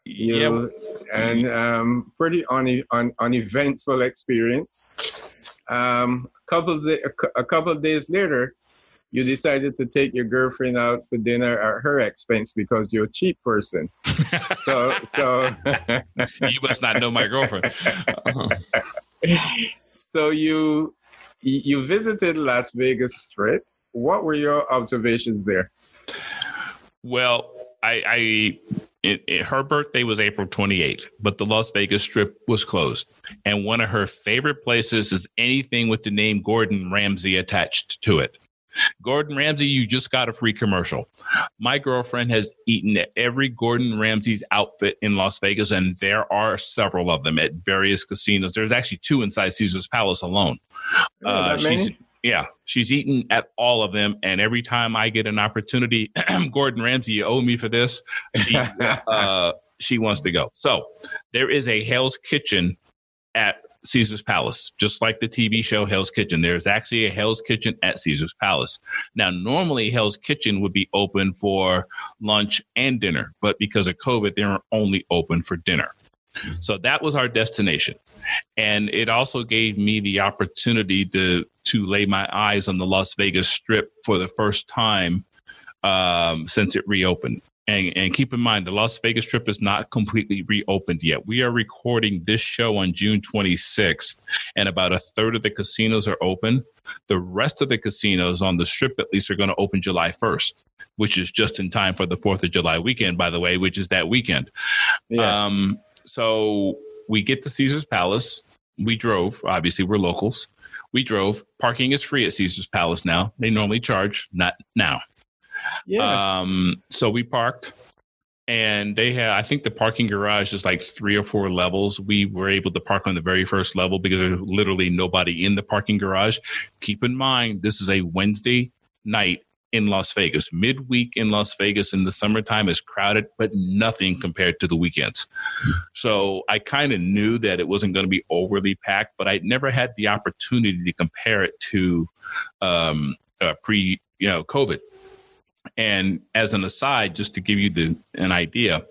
you yeah. and um, pretty un, un, uneventful experience. Um, a couple of a couple of days later, you decided to take your girlfriend out for dinner at her expense because you're a cheap person. so so you must not know my girlfriend. so you you visited Las Vegas Strip. What were your observations there? Well, I, I it, it, her birthday was April 28th, but the Las Vegas Strip was closed. And one of her favorite places is anything with the name Gordon Ramsay attached to it. Gordon Ramsay, you just got a free commercial. My girlfriend has eaten at every Gordon Ramsay's outfit in Las Vegas, and there are several of them at various casinos. There's actually two inside Caesar's Palace alone. Oh, uh, she's yeah, she's eaten at all of them, and every time I get an opportunity, Gordon Ramsay, you owe me for this. She uh, she wants to go. So there is a Hell's Kitchen at Caesar's Palace, just like the TV show Hell's Kitchen. There's actually a Hell's Kitchen at Caesar's Palace. Now, normally Hell's Kitchen would be open for lunch and dinner, but because of COVID, they're only open for dinner. So that was our destination. And it also gave me the opportunity to to lay my eyes on the Las Vegas Strip for the first time um, since it reopened. And, and, keep in mind, the Las Vegas Strip is not completely reopened yet. We are recording this show on June 26th, and about a third of the casinos are open. The rest of the casinos on the Strip, at least, are going to open July 1st, which is just in time for the 4th of July weekend, by the way, which is that weekend. Yeah. Um, so we get to Caesar's Palace. We drove. Obviously, we're locals. We drove. Parking is free at Caesar's Palace now. They normally charge, not now. Yeah. Um, so we parked, and they had. I think the parking garage is like three or four levels. We were able to park on the very first level because there's literally nobody in the parking garage. Keep in mind, this is a Wednesday night in Las Vegas. Midweek in Las Vegas in the summertime is crowded, but nothing compared to the weekends. So I kind of knew that it wasn't going to be overly packed, but I never had the opportunity to compare it to um, uh, pre, you know, COVID. And as an aside, just to give you the an idea,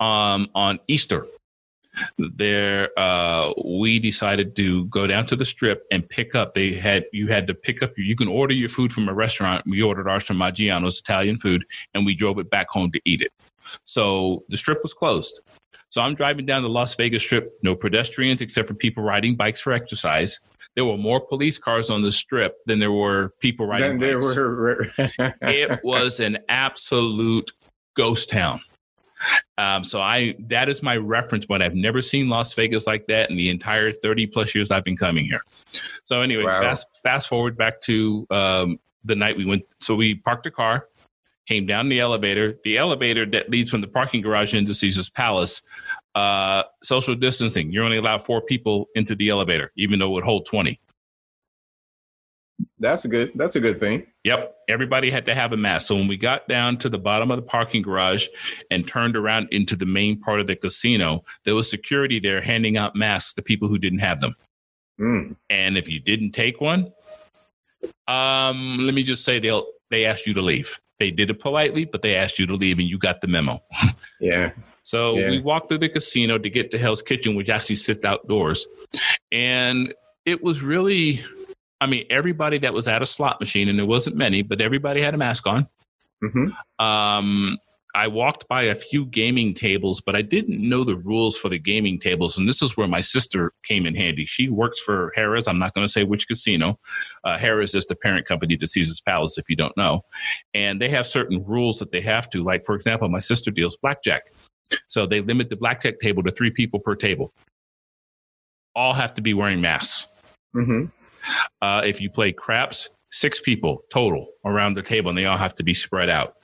um, on Easter, there uh, we decided to go down to the strip and pick up they had you had to pick up you can order your food from a restaurant we ordered ours from maggiano's italian food and we drove it back home to eat it so the strip was closed So I'm driving down the Las Vegas Strip, no pedestrians except for people riding bikes for exercise. There were more police cars on the strip than there were people riding Then bikes. they were. it was an absolute ghost town. Um, so I that is my reference point. I've never seen Las Vegas like that in the entire 30 plus years I've been coming here. So anyway, Wow. fast fast forward back to um, the night we went. So we parked a car, came down the elevator. The elevator that leads from the parking garage into Caesar's Palace. Uh, social distancing. You're only allowed four people into the elevator, even though it would hold 20. That's a good. That's a good thing. Yep. Everybody had to have a mask. So when we got down to the bottom of the parking garage and turned around into the main part of the casino, there was security there handing out masks to people who didn't have them. Mm. And if you didn't take one, um, let me just say they'll they asked you to leave. They did it politely, but they asked you to leave and you got the memo. Yeah. So Yeah. we walked through the casino to get to Hell's Kitchen, which actually sits outdoors. And it was really, I mean, everybody that was at a slot machine, and there wasn't many, but everybody had a mask on. hmm Um, I walked by a few gaming tables, but I didn't know the rules for the gaming tables. And this is where my sister came in handy. She works for Harrah's. I'm not going to say which casino. Uh, Harrah's is the parent company to Caesar's Palace, if you don't know. And they have certain rules that they have to. Like, for example, my sister deals blackjack. So they limit the blackjack table to three people per table. All have to be wearing masks. hmm Uh, if you play craps, six people total around the table, and they all have to be spread out.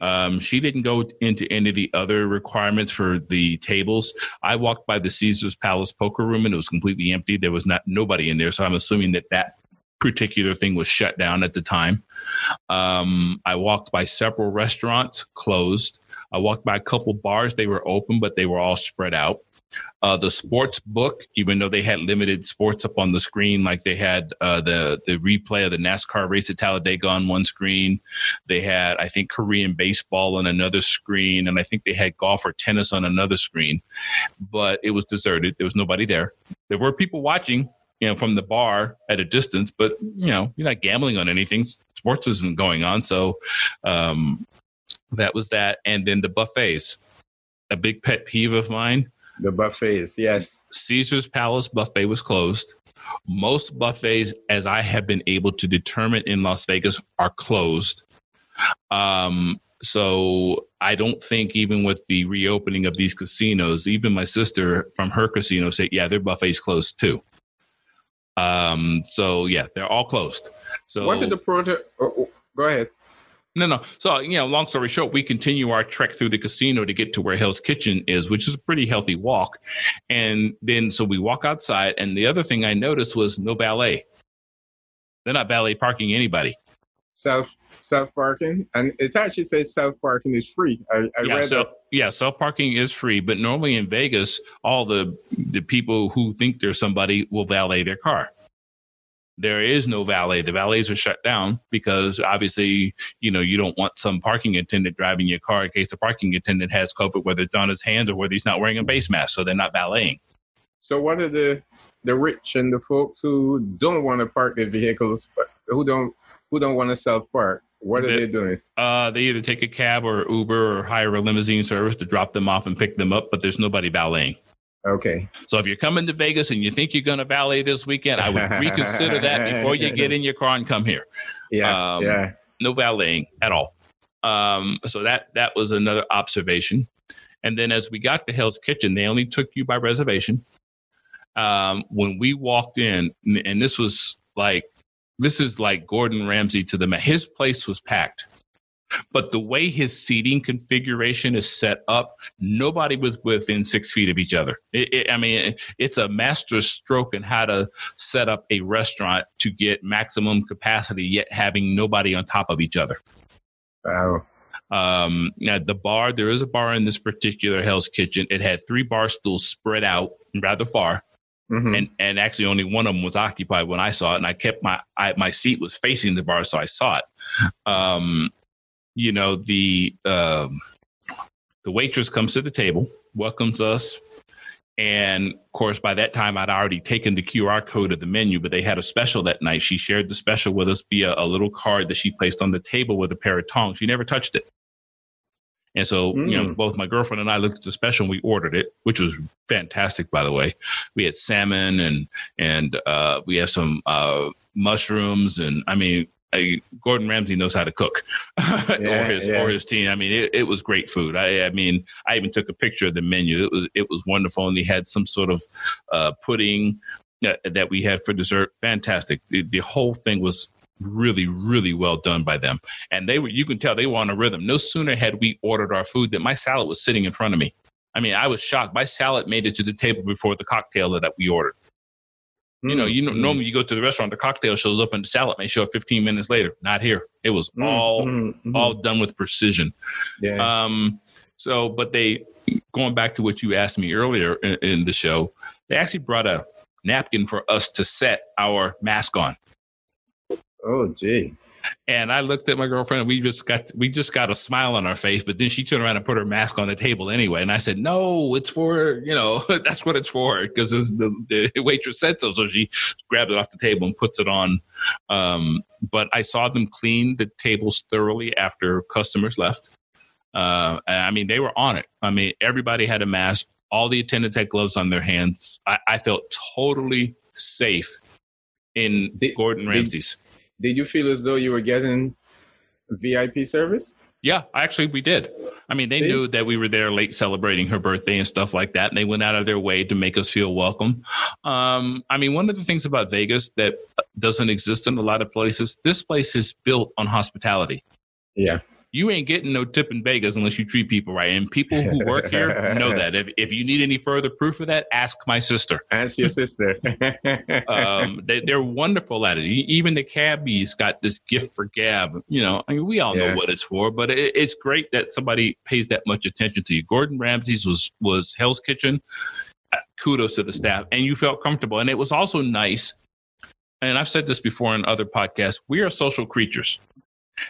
Um, she didn't go into any of the other requirements for the tables. I walked by the Caesar's Palace poker room, and it was completely empty. There was not nobody in there, so I'm assuming that that particular thing was shut down at the time. Um, I walked by several restaurants closed. I walked by a couple bars; they were open, but they were all spread out. Uh, the sports book, even though they had limited sports up on the screen, like they had uh, the the replay of the NASCAR race at Talladega on one screen, they had I think Korean baseball on another screen, and I think they had golf or tennis on another screen. But it was deserted. There was nobody there. There were people watching, you know, from the bar at a distance, but you know, you're not gambling on anything. Sports isn't going on, so um, that was that. And then the buffets, a big pet peeve of mine. The buffets. Yes. Caesar's Palace buffet was closed. Most buffets, as I have been able to determine in Las Vegas, are closed. Um, so I don't think even with the reopening of these casinos, even my sister from her casino said, yeah, their buffet's closed too. Um, so yeah, they're all closed. So what did the proto? Oh, oh, go ahead. No, no. So, you know, long story short, we continue our trek through the casino to get to where Hell's Kitchen is, which is a pretty healthy walk. And then, so we walk outside, and the other thing I noticed was no valet. They're not valet parking anybody. Self self parking, and it actually says self parking is free. I, I yeah, so yeah, self parking is free, but normally in Vegas, all the the people who think they're somebody will valet their car. There is no valet. The valets are shut down because obviously, you know, you don't want some parking attendant driving your car in case the parking attendant has COVID, whether it's on his hands or whether he's not wearing a face mask. So they're not valeting. So what are the the rich and the folks who don't want to park their vehicles, but who don't who don't want to self park? What are The- they doing? Uh, they either take a cab or Uber or hire a limousine service to drop them off and pick them up, but there's nobody valeting. Okay. So if you're coming to Vegas and you think you're going to valet this weekend, I would reconsider that before you get in your car and come here. Yeah. Um, yeah. no valeting at all. Um, so that that was another observation. And then as we got to Hell's Kitchen, they only took you by reservation. Um, when we walked in, and this was like this is like Gordon Ramsay to the his place was packed. But the way his seating configuration is set up, nobody was within six feet of each other. It, it, I mean, it- it's a master stroke in how to set up a restaurant to get maximum capacity, yet having nobody on top of each other. Wow. Um, now the bar, there is a bar in this particular Hell's Kitchen. It had three bar stools spread out rather far, Mhm. and and actually only one of them was occupied when I saw it, and I kept my I, my seat was facing the bar, so I saw it. Um, you know the um, the waitress comes to the table, welcomes us, and of course by that time I'd already taken the QR code of the menu, but they had a special that night. She shared the special with us via a little card that she placed on the table with a pair of tongs. She never touched it. And so, mm. you know, mm. both my girlfriend and I looked at the special and we ordered it, which was fantastic, by the way. We had salmon and, and, uh, we had some, uh, mushrooms. And I mean, I, Gordon Ramsay knows how to cook, yeah, or his yeah. or his team. I mean, it, it was great food. I, I, mean, I even took a picture of the menu. It was it was wonderful, and he had some sort of uh, pudding that, that we had for dessert. Fantastic. The, the whole thing was really really well done by them and they were you can tell they were on a rhythm no sooner had we ordered our food than my salad was sitting in front of me i mean i was shocked my salad made it to the table before the cocktail that we ordered you know, you know, mm-hmm. normally you go to the restaurant, the cocktail shows up and the salad may show up 15 minutes later. Not here. It was mm, all mm-hmm. all done with precision. Yeah. Um. So, but they going back to what you asked me earlier in, in the show, they actually brought a napkin for us to set our mask on. Oh, gee. And I looked at my girlfriend and we just got we just got a smile on our face, but then she turned around and put her mask on the table anyway. And I said, No, it's for, you know, that's what it's for. Because the, the waitress said so. So she grabs it off the table and puts it on. Um, but I saw them clean the tables thoroughly after customers left. Uh, I mean, they were on it. I mean, everybody had a mask. All the attendants had gloves on their hands. I, I felt totally safe in did, Gordon Ramsay's did you feel as though you were getting VIP service? Yeah, actually, we did. I mean, they See? knew that we were there late celebrating her birthday and stuff like that, and they went out of their way to make us feel welcome. Um, I mean, one of the things about Vegas that doesn't exist in a lot of places, this place is built on hospitality. Yeah you ain't getting no tip in Vegas unless you treat people right. And people who work here know that. If, if you need any further proof of that, ask my sister. Ask your sister. um, they, are wonderful at it. Even the cabbies got this gift for Gab. You know, I mean, we all yeah. know what it's for, but it, it's great that somebody pays that much attention to you. Gordon Ramsay's was was Hell's Kitchen. Uh, kudos to the staff, and you felt comfortable. And it was also nice. And I've said this before in other podcasts. We are social creatures.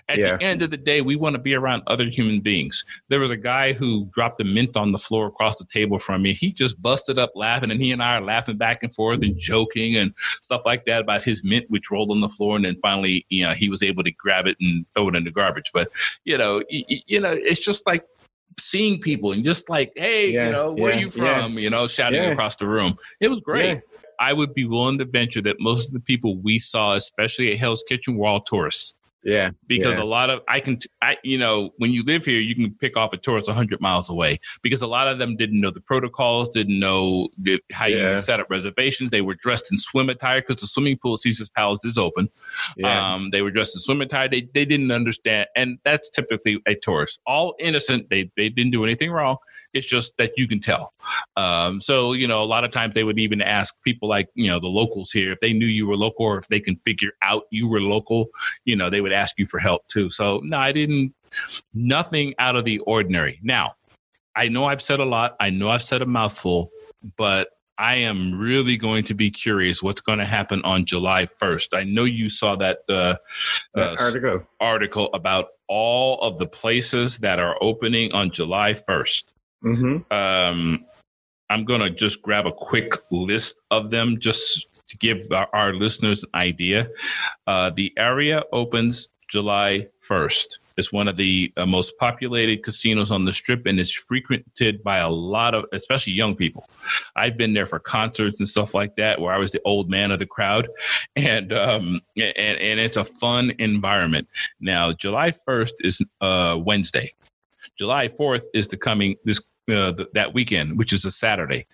At yeah. the end of the day, we want to be around other human beings. There was a guy who dropped a mint on the floor across the table from me. He just busted up laughing, and he and I are laughing back and forth and joking and stuff like that about his mint, which rolled on the floor. And then finally, you know, he was able to grab it and throw it in the garbage. But you know, you, you know, it's just like seeing people and just like, hey, yeah, you know, where yeah, are you from? You know, shouting across the room. It was great. I would be willing to venture that most of the people we saw, especially at Hell's Kitchen, were all tourists. Yeah. Because yeah. a lot of, I can, I, you know, when you live here, you can pick off a tourist 100 miles away because a lot of them didn't know the protocols, didn't know the, how yeah. you set up reservations. They were dressed in swim attire because the swimming pool at Caesar's Palace is open. Yeah. Um, they were dressed in swim attire. They, they didn't understand. And that's typically a tourist. All innocent. They, they didn't do anything wrong. It's just that you can tell. Um, so, you know, a lot of times they would even ask people like, you know, the locals here, if they knew you were local or if they can figure out you were local, you know, they would ask you for help too. So no, I didn't. Nothing out of the ordinary. Now, I know I've said a lot. I know I've said a mouthful, but I am really going to be curious what's going to happen on July 1st. I know you saw that, uh, uh, article article about all of the places that are opening on July 1st. Mm-hmm. Um, I'm going to just grab a quick list of them just to give our, our listeners an idea. Uh, the Aria opens July 1st. It's one of the uh, most populated casinos on the strip and it's frequented by a lot of, especially young people. I've been there for concerts and stuff like that where I was the old man of the crowd. And, um, and, and it's a fun environment. Now, July 1st is uh, Wednesday. July 4th is the coming, this uh, th- that weekend, which is a Saturday.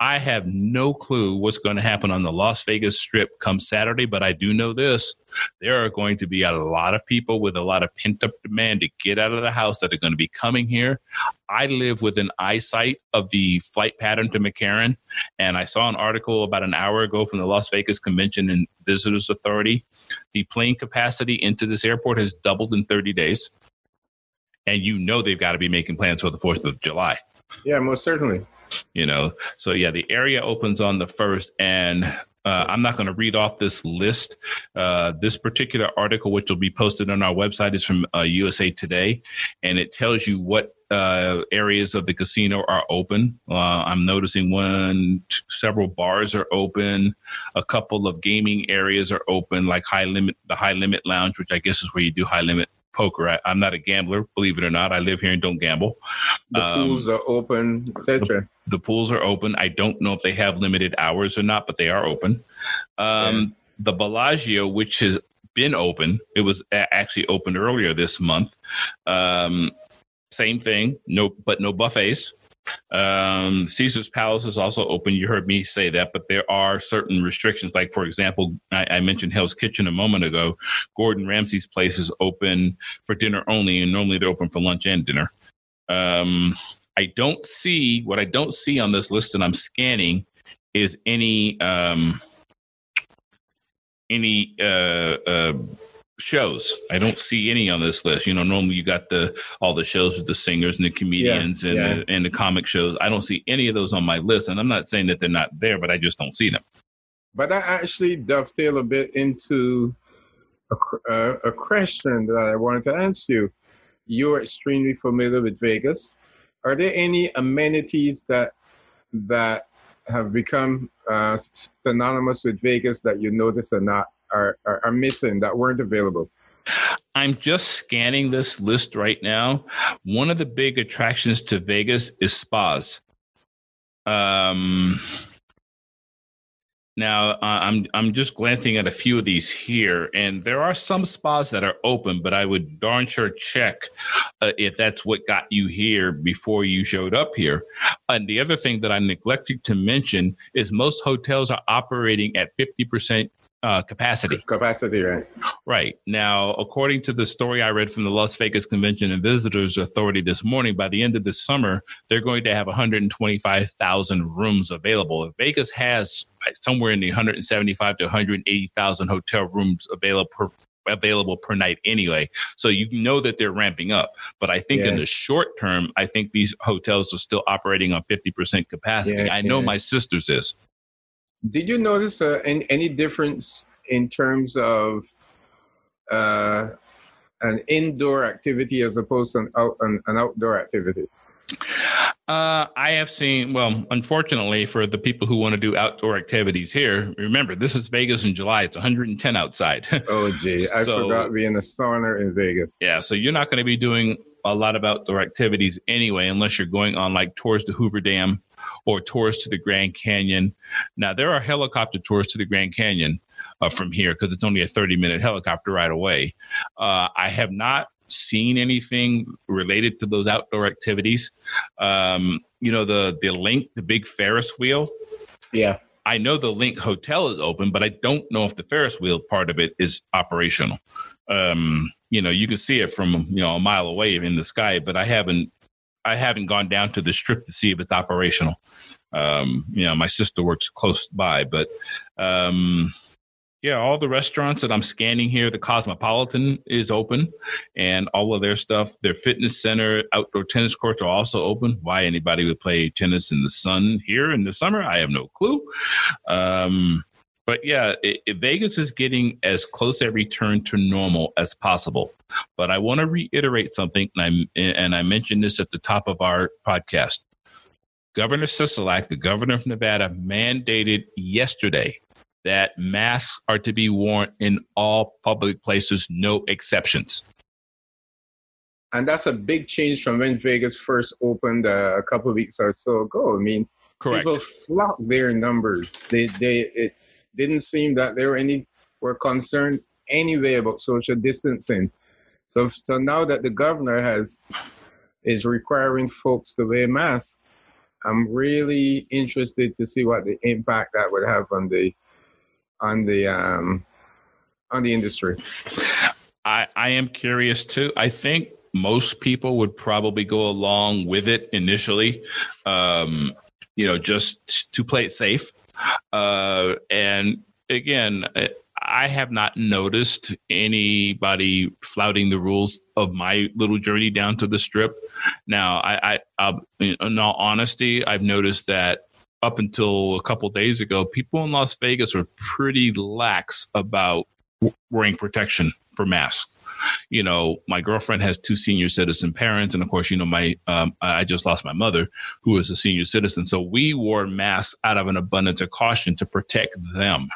I have no clue what's going to happen on the Las Vegas Strip come Saturday, but I do know this. There are going to be a lot of people with a lot of pent up demand to get out of the house that are going to be coming here. I live within eyesight of the flight pattern to McCarran, and I saw an article about an hour ago from the Las Vegas Convention and Visitors Authority. The plane capacity into this airport has doubled in 30 days. And you know they've got to be making plans for the 4th of July. Yeah, most certainly you know so yeah the Aria opens on the first and uh, I'm not going to read off this list. Uh, this particular article, which will be posted on our website, is from uh, USA Today, and it tells you what uh, areas of the casino are open. Uh, I'm noticing one, several bars are open, a couple of gaming areas are open, like High Limit, the High Limit Lounge, which I guess is where you do high limit poker. I, am not a gambler, believe it or not. I live here and don't gamble. The um, pools are open, etc. The, the, pools are open. I don't know if they have limited hours or not, but they are open. Um, yeah. The Bellagio, which has been open, it was actually opened earlier this month. Um, same thing, no, but no buffets. Um, Caesar's Palace is also open. You heard me say that, but there are certain restrictions. Like, for example, I, I, mentioned Hell's Kitchen a moment ago. Gordon Ramsay's place is open for dinner only, and normally they're open for lunch and dinner. Um, I don't see what I don't see on this list that I'm scanning is any um, any uh, uh, shows. I don't see any on this list. You know, normally you got the all the shows with the singers and the comedians yeah, and yeah. The, and the comic shows. I don't see any of those on my list, and I'm not saying that they're not there, but I just don't see them. But I actually dovetail a bit into a, uh, a question that I wanted to ask you. You're extremely familiar with Vegas. Are there any amenities that that have become uh, synonymous with Vegas that you notice are not are, are, are missing that weren't available? I'm just scanning this list right now. One of the big attractions to Vegas is spas. Um, now uh, I'm I'm just glancing at a few of these here, and there are some spas that are open, but I would darn sure check uh, if that's what got you here before you showed up here. And the other thing that I neglected to mention is most hotels are operating at fifty percent uh, capacity. Capacity, right? Right. Now, according to the story I read from the Las Vegas Convention and Visitors Authority this morning, by the end of this summer, they're going to have 125,000 rooms available. Vegas has somewhere in the 175 to 180,000 hotel rooms available per, available per night anyway. So you know that they're ramping up. But I think yeah. in the short term, I think these hotels are still operating on 50% capacity. Yeah, I know yeah. my sister's is. Did you notice uh, any, any difference in terms of uh, an indoor activity as opposed to an, out, an, an outdoor activity? Uh, I have seen, well, unfortunately for the people who want to do outdoor activities here, remember, this is Vegas in July. It's 110 outside. oh, gee. I so, forgot being a sauna in Vegas. Yeah. So you're not going to be doing a lot of outdoor activities anyway, unless you're going on like tours to Hoover Dam or tours to the Grand Canyon. Now, there are helicopter tours to the Grand Canyon uh, from here because it's only a 30 minute helicopter ride away. Uh, I have not seen anything related to those outdoor activities. Um, you know, the the LINQ, the big Ferris wheel. Yeah. I know the LINQ Hotel is open, but I don't know if the Ferris wheel part of it is operational. Um, you know, you can see it from you know a mile away in the sky, but I haven't I haven't gone down to the strip to see if it's operational. Um, you know, my sister works close by, but um, yeah, all the restaurants that I'm scanning here, the Cosmopolitan is open, and all of their stuff, their fitness center, outdoor tennis courts are also open. Why anybody would play tennis in the sun here in the summer, I have no clue. Um, but yeah, it, it, Vegas is getting as close a return to normal as possible. But I want to reiterate something, and I and I mentioned this at the top of our podcast. Governor Sisolak, the governor of Nevada, mandated yesterday that masks are to be worn in all public places, no exceptions. And that's a big change from when Vegas first opened uh, a couple of weeks or so ago. I mean, Correct. people flocked their numbers. They, they, it, didn't seem that they were any were concerned anyway about social distancing. So so now that the governor has is requiring folks to wear masks, I'm really interested to see what the impact that would have on the on the um, on the industry. I, I am curious too. I think most people would probably go along with it initially, um, you know, just to play it safe. Uh, and again, I have not noticed anybody flouting the rules of my little journey down to the strip. Now, I, I in all honesty, I've noticed that up until a couple days ago, people in Las Vegas were pretty lax about wearing protection for masks you know, my girlfriend has two senior citizen parents, and of course, you know, my um, I just lost my mother, who is a senior citizen. So we wore masks out of an abundance of caution to protect them.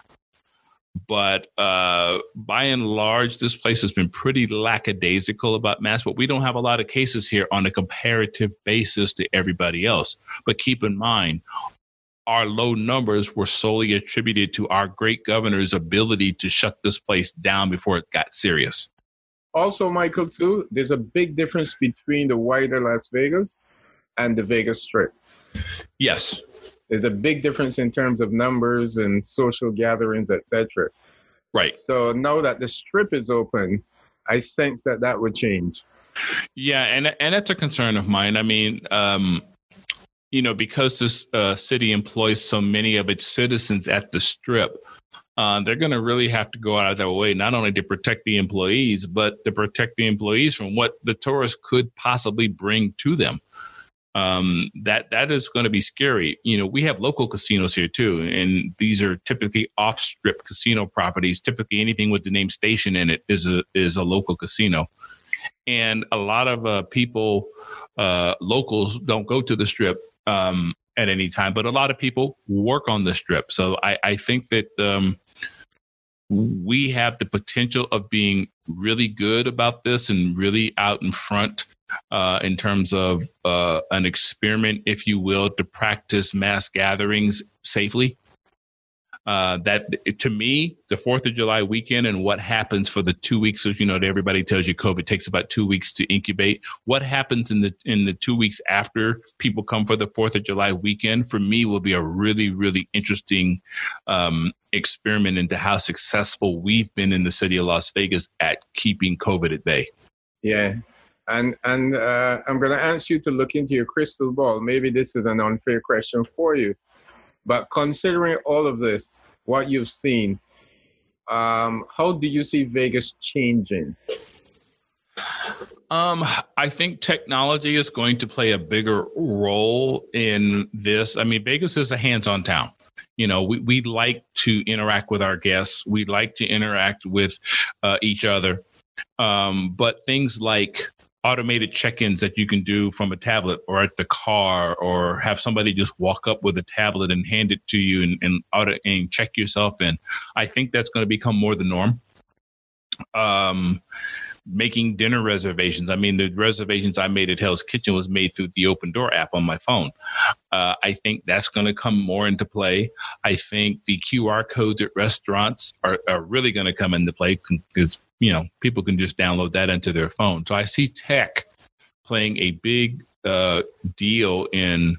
but uh, by and large, this place has been pretty lackadaisical about masks. But we don't have a lot of cases here on a comparative basis to everybody else. But keep in mind, our low numbers were solely attributed to our great governor's ability to shut this place down before it got serious. Also, Michael, too, there's a big difference between the wider Las Vegas and the Vegas Strip. Yes. There's a big difference in terms of numbers and social gatherings, etc. Right. So now that the strip is open, I sense that that would change. Yeah, and and that's a concern of mine. I mean, um, you know, because this uh, city employs so many of its citizens at the strip, uh, they're going to really have to go out of their way not only to protect the employees, but to protect the employees from what the tourists could possibly bring to them. Um, that that is going to be scary. You know, we have local casinos here too, and these are typically off-strip casino properties. Typically, anything with the name station in it is a is a local casino and a lot of uh, people, uh, locals, don't go to the strip um, at any time, but a lot of people work on the strip. So I, I think that um, we have the potential of being really good about this and really out in front uh, in terms of uh, an experiment, if you will, to practice mass gatherings safely uh, that to me, the Fourth of July weekend and what happens for the two weeks of you know everybody tells you COVID takes about two weeks to incubate. What happens in the in the two weeks after people come for the Fourth of July weekend for me will be a really really interesting um, experiment into how successful we've been in the city of Las Vegas at keeping COVID at bay. Yeah, and and uh, I'm going to ask you to look into your crystal ball. Maybe this is an unfair question for you, but considering all of this, what you've seen, um, how do you see Vegas changing? Um, I think technology is going to play a bigger role in this. I mean, Vegas is a hands-on town. You know, we we like to interact with our guests. We like to interact with uh, each other. Um, but things like automated check-ins that you can do from a tablet or at the car or have somebody just walk up with a tablet and hand it to you and, and auto and check yourself in. I think that's going to become more the norm. Um making dinner reservations i mean the reservations i made at hell's kitchen was made through the Open Door app on my phone uh, i think that's going to come more into play i think the qr codes at restaurants are, are really going to come into play because you know, people can just download that into their phone. So I see tech playing a big uh, deal in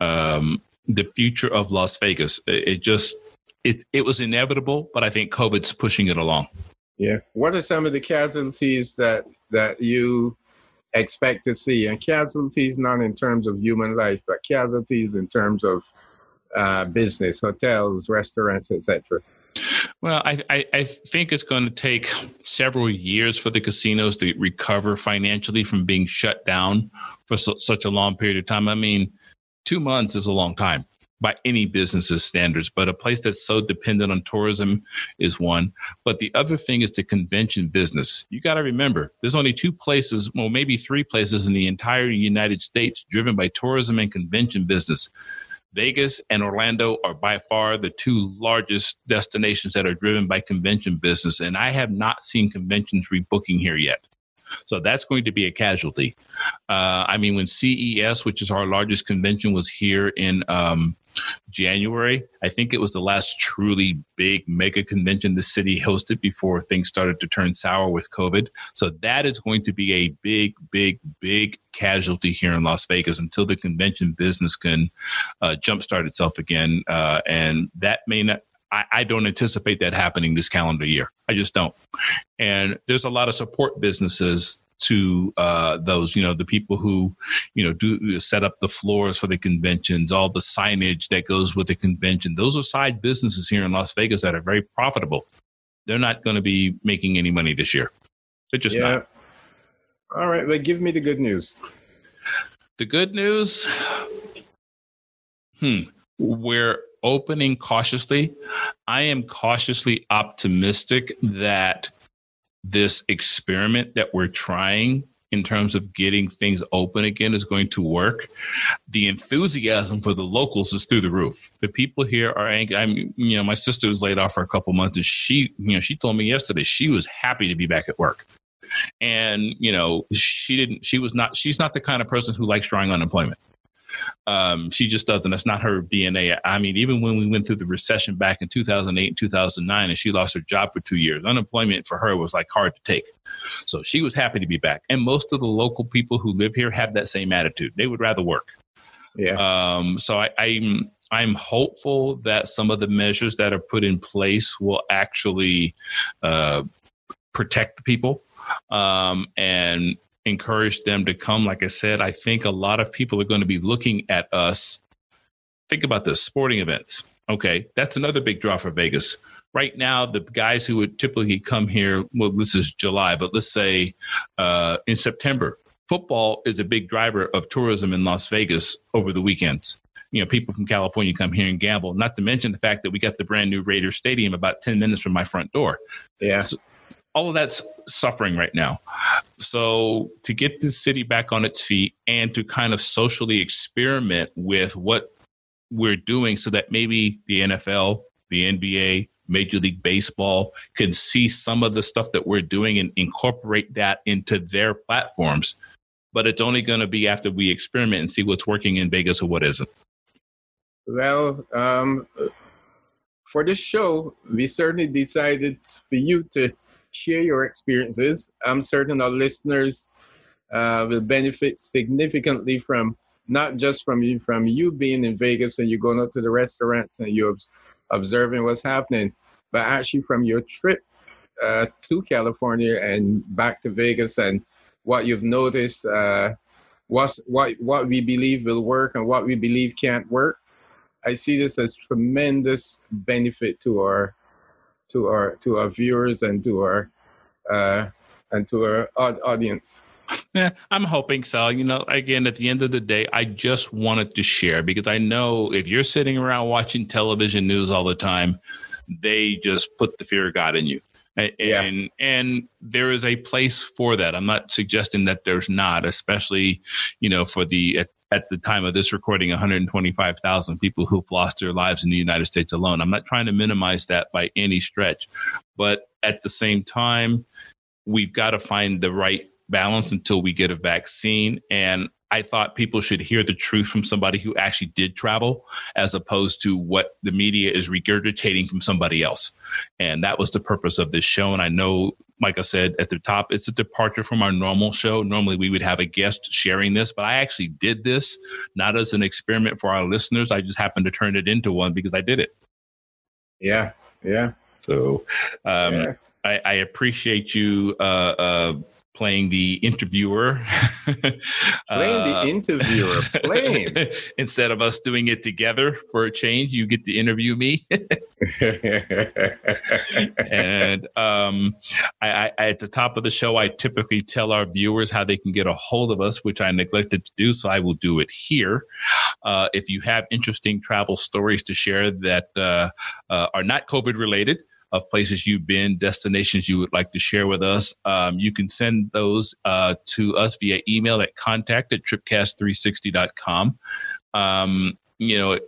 um, the future of Las Vegas. It, it just it it was inevitable, but I think COVID's pushing it along. Yeah. What are some of the casualties that that you expect to see? And casualties not in terms of human life, but casualties in terms of uh, business, hotels, restaurants, etc. Well, I, I, I, think it's going to take several years for the casinos to recover financially from being shut down for so, such a long period of time. I mean, two months is a long time by any business's standards, but a place that's so dependent on tourism is one. But the other thing is the convention business. You got to remember, there's only two places, well, maybe three places in the entire United States driven by tourism and convention business. Vegas and Orlando are by far the two largest destinations that are driven by convention business. And I have not seen conventions rebooking here yet. So that's going to be a casualty. Uh, I mean, when CES, which is our largest convention, was here in um, January. I think it was the last truly big mega convention the city hosted before things started to turn sour with COVID. So that is going to be a big, big, big casualty here in Las Vegas until the convention business can uh, jumpstart itself again. Uh, and that may not, I, I, don't anticipate that happening this calendar year. I just don't. And there's a lot of support businesses to uh, those, you know, the people who, you know, do set up the floors for the conventions, all the signage that goes with the convention. Those are side businesses here in Las Vegas that are very profitable. They're not going to be making any money this year. They're just yeah. not. All right, but give me the good news. The good news. Hmm. We're opening cautiously. I am cautiously optimistic that this experiment that we're trying in terms of getting things open again is going to work, the enthusiasm for the locals is through the roof. The people here are angry. I'm, you know, my sister was laid off for a couple months, and she, you know, she told me yesterday she was happy to be back at work. And you know, she didn't. She was not. She's not the kind of person who likes drawing unemployment. Um, she just doesn't. That's not her DNA. I mean, even when we went through the recession back in 2008 and 2009, and she lost her job for two years, unemployment for her was like hard to take. So she was happy to be back. And most of the local people who live here have that same attitude. They would rather work. Yeah. Um, so I, I'm I'm hopeful that some of the measures that are put in place will actually uh, protect the people um, and encourage them to come. Like I said, I think a lot of people are going to be looking at us. Think about this sporting events. Okay, that's another big draw for Vegas. Right now, the guys who would typically come here, well, this is July, but let's say uh, in September, football is a big driver of tourism in Las Vegas over the weekends. You know, people from California come here and gamble. Not to mention the fact that we got the brand new Raiders Stadium about ten minutes from my front door. Yeah. So, all of that's suffering right now. So to get the city back on its feet and to kind of socially experiment with what we're doing so that maybe the NFL, the NBA, Major League Baseball can see some of the stuff that we're doing and incorporate that into their platforms. But it's only going to be after we experiment and see what's working in Vegas or what isn't. Well, um, for this show, we certainly decided for you to share your experiences. I'm certain our listeners uh, will benefit significantly from not just from you from you being in Vegas and you going out to the restaurants and you're observing what's happening, but actually from your trip uh, to California and back to Vegas and what you've noticed, uh, what what we believe will work and what we believe can't work. I see this as tremendous benefit to our to our to our viewers and to our uh, and to our audience. Yeah, I'm hoping so. You know, again, at the end of the day, I just wanted to share because I know if you're sitting around watching television news all the time, they just put the fear of God in you. And, yeah. and and there is a place for that. I'm not suggesting that there's not, especially you know for the at, the time of this recording, 125,000 people who've lost their lives in the United States alone. I'm not trying to minimize that by any stretch, but at the same time, we've got to find the right balance until we get a vaccine. And I thought people should hear the truth from somebody who actually did travel as opposed to what the media is regurgitating from somebody else. And that was the purpose of this show. And I know, like I said at the top, it's a departure from our normal show. Normally we would have a guest sharing this, but I actually did this not as an experiment for our listeners. I just happened to turn it into one because I did it. Yeah. Yeah. So um, yeah. I, I, appreciate you uh, uh, playing the interviewer. playing the uh, interviewer, playing. Instead of us doing it together for a change, you get to interview me. and um, I, I, at the top of the show, I typically tell our viewers how they can get a hold of us, which I neglected to do, so I will do it here. Uh, if you have interesting travel stories to share that uh, uh are not COVID related, of places you've been, destinations you would like to share with us, um, you can send those uh, to us via email at contact at tripcast360.com. Um, you know,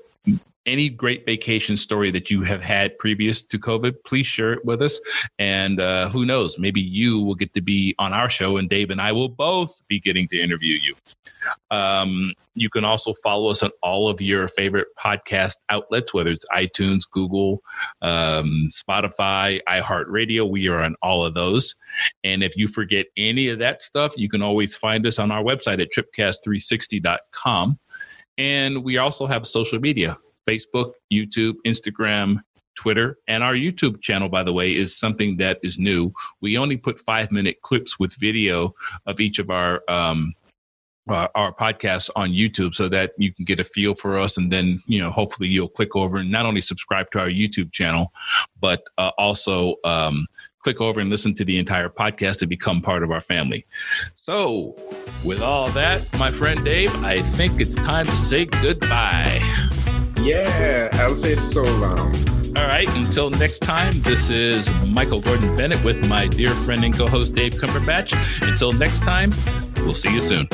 any great vacation story that you have had previous to COVID, please share it with us. And uh, who knows, maybe you will get to be on our show, and Dave and I will both be getting to interview you. Um, you can also follow us on all of your favorite podcast outlets, whether it's iTunes, Google, um, Spotify, iHeartRadio. We are on all of those. And if you forget any of that stuff, you can always find us on our website at tripcast360.com. And we also have social media. Facebook, YouTube, Instagram, Twitter, and our YouTube channel, by the way, is something that is new. We only put five minute clips with video of each of our um, uh, our podcasts on YouTube so that you can get a feel for us, and then you know hopefully you'll click over and not only subscribe to our YouTube channel, but uh, also um, click over and listen to the entire podcast to become part of our family. So, with all that, my friend Dave, I think it's time to say goodbye. Yeah, I'll say so long. All right, until next time, this is Michael Gordon Bennett with my dear friend and co host Dave Cumberbatch. Until next time, We'll see you soon.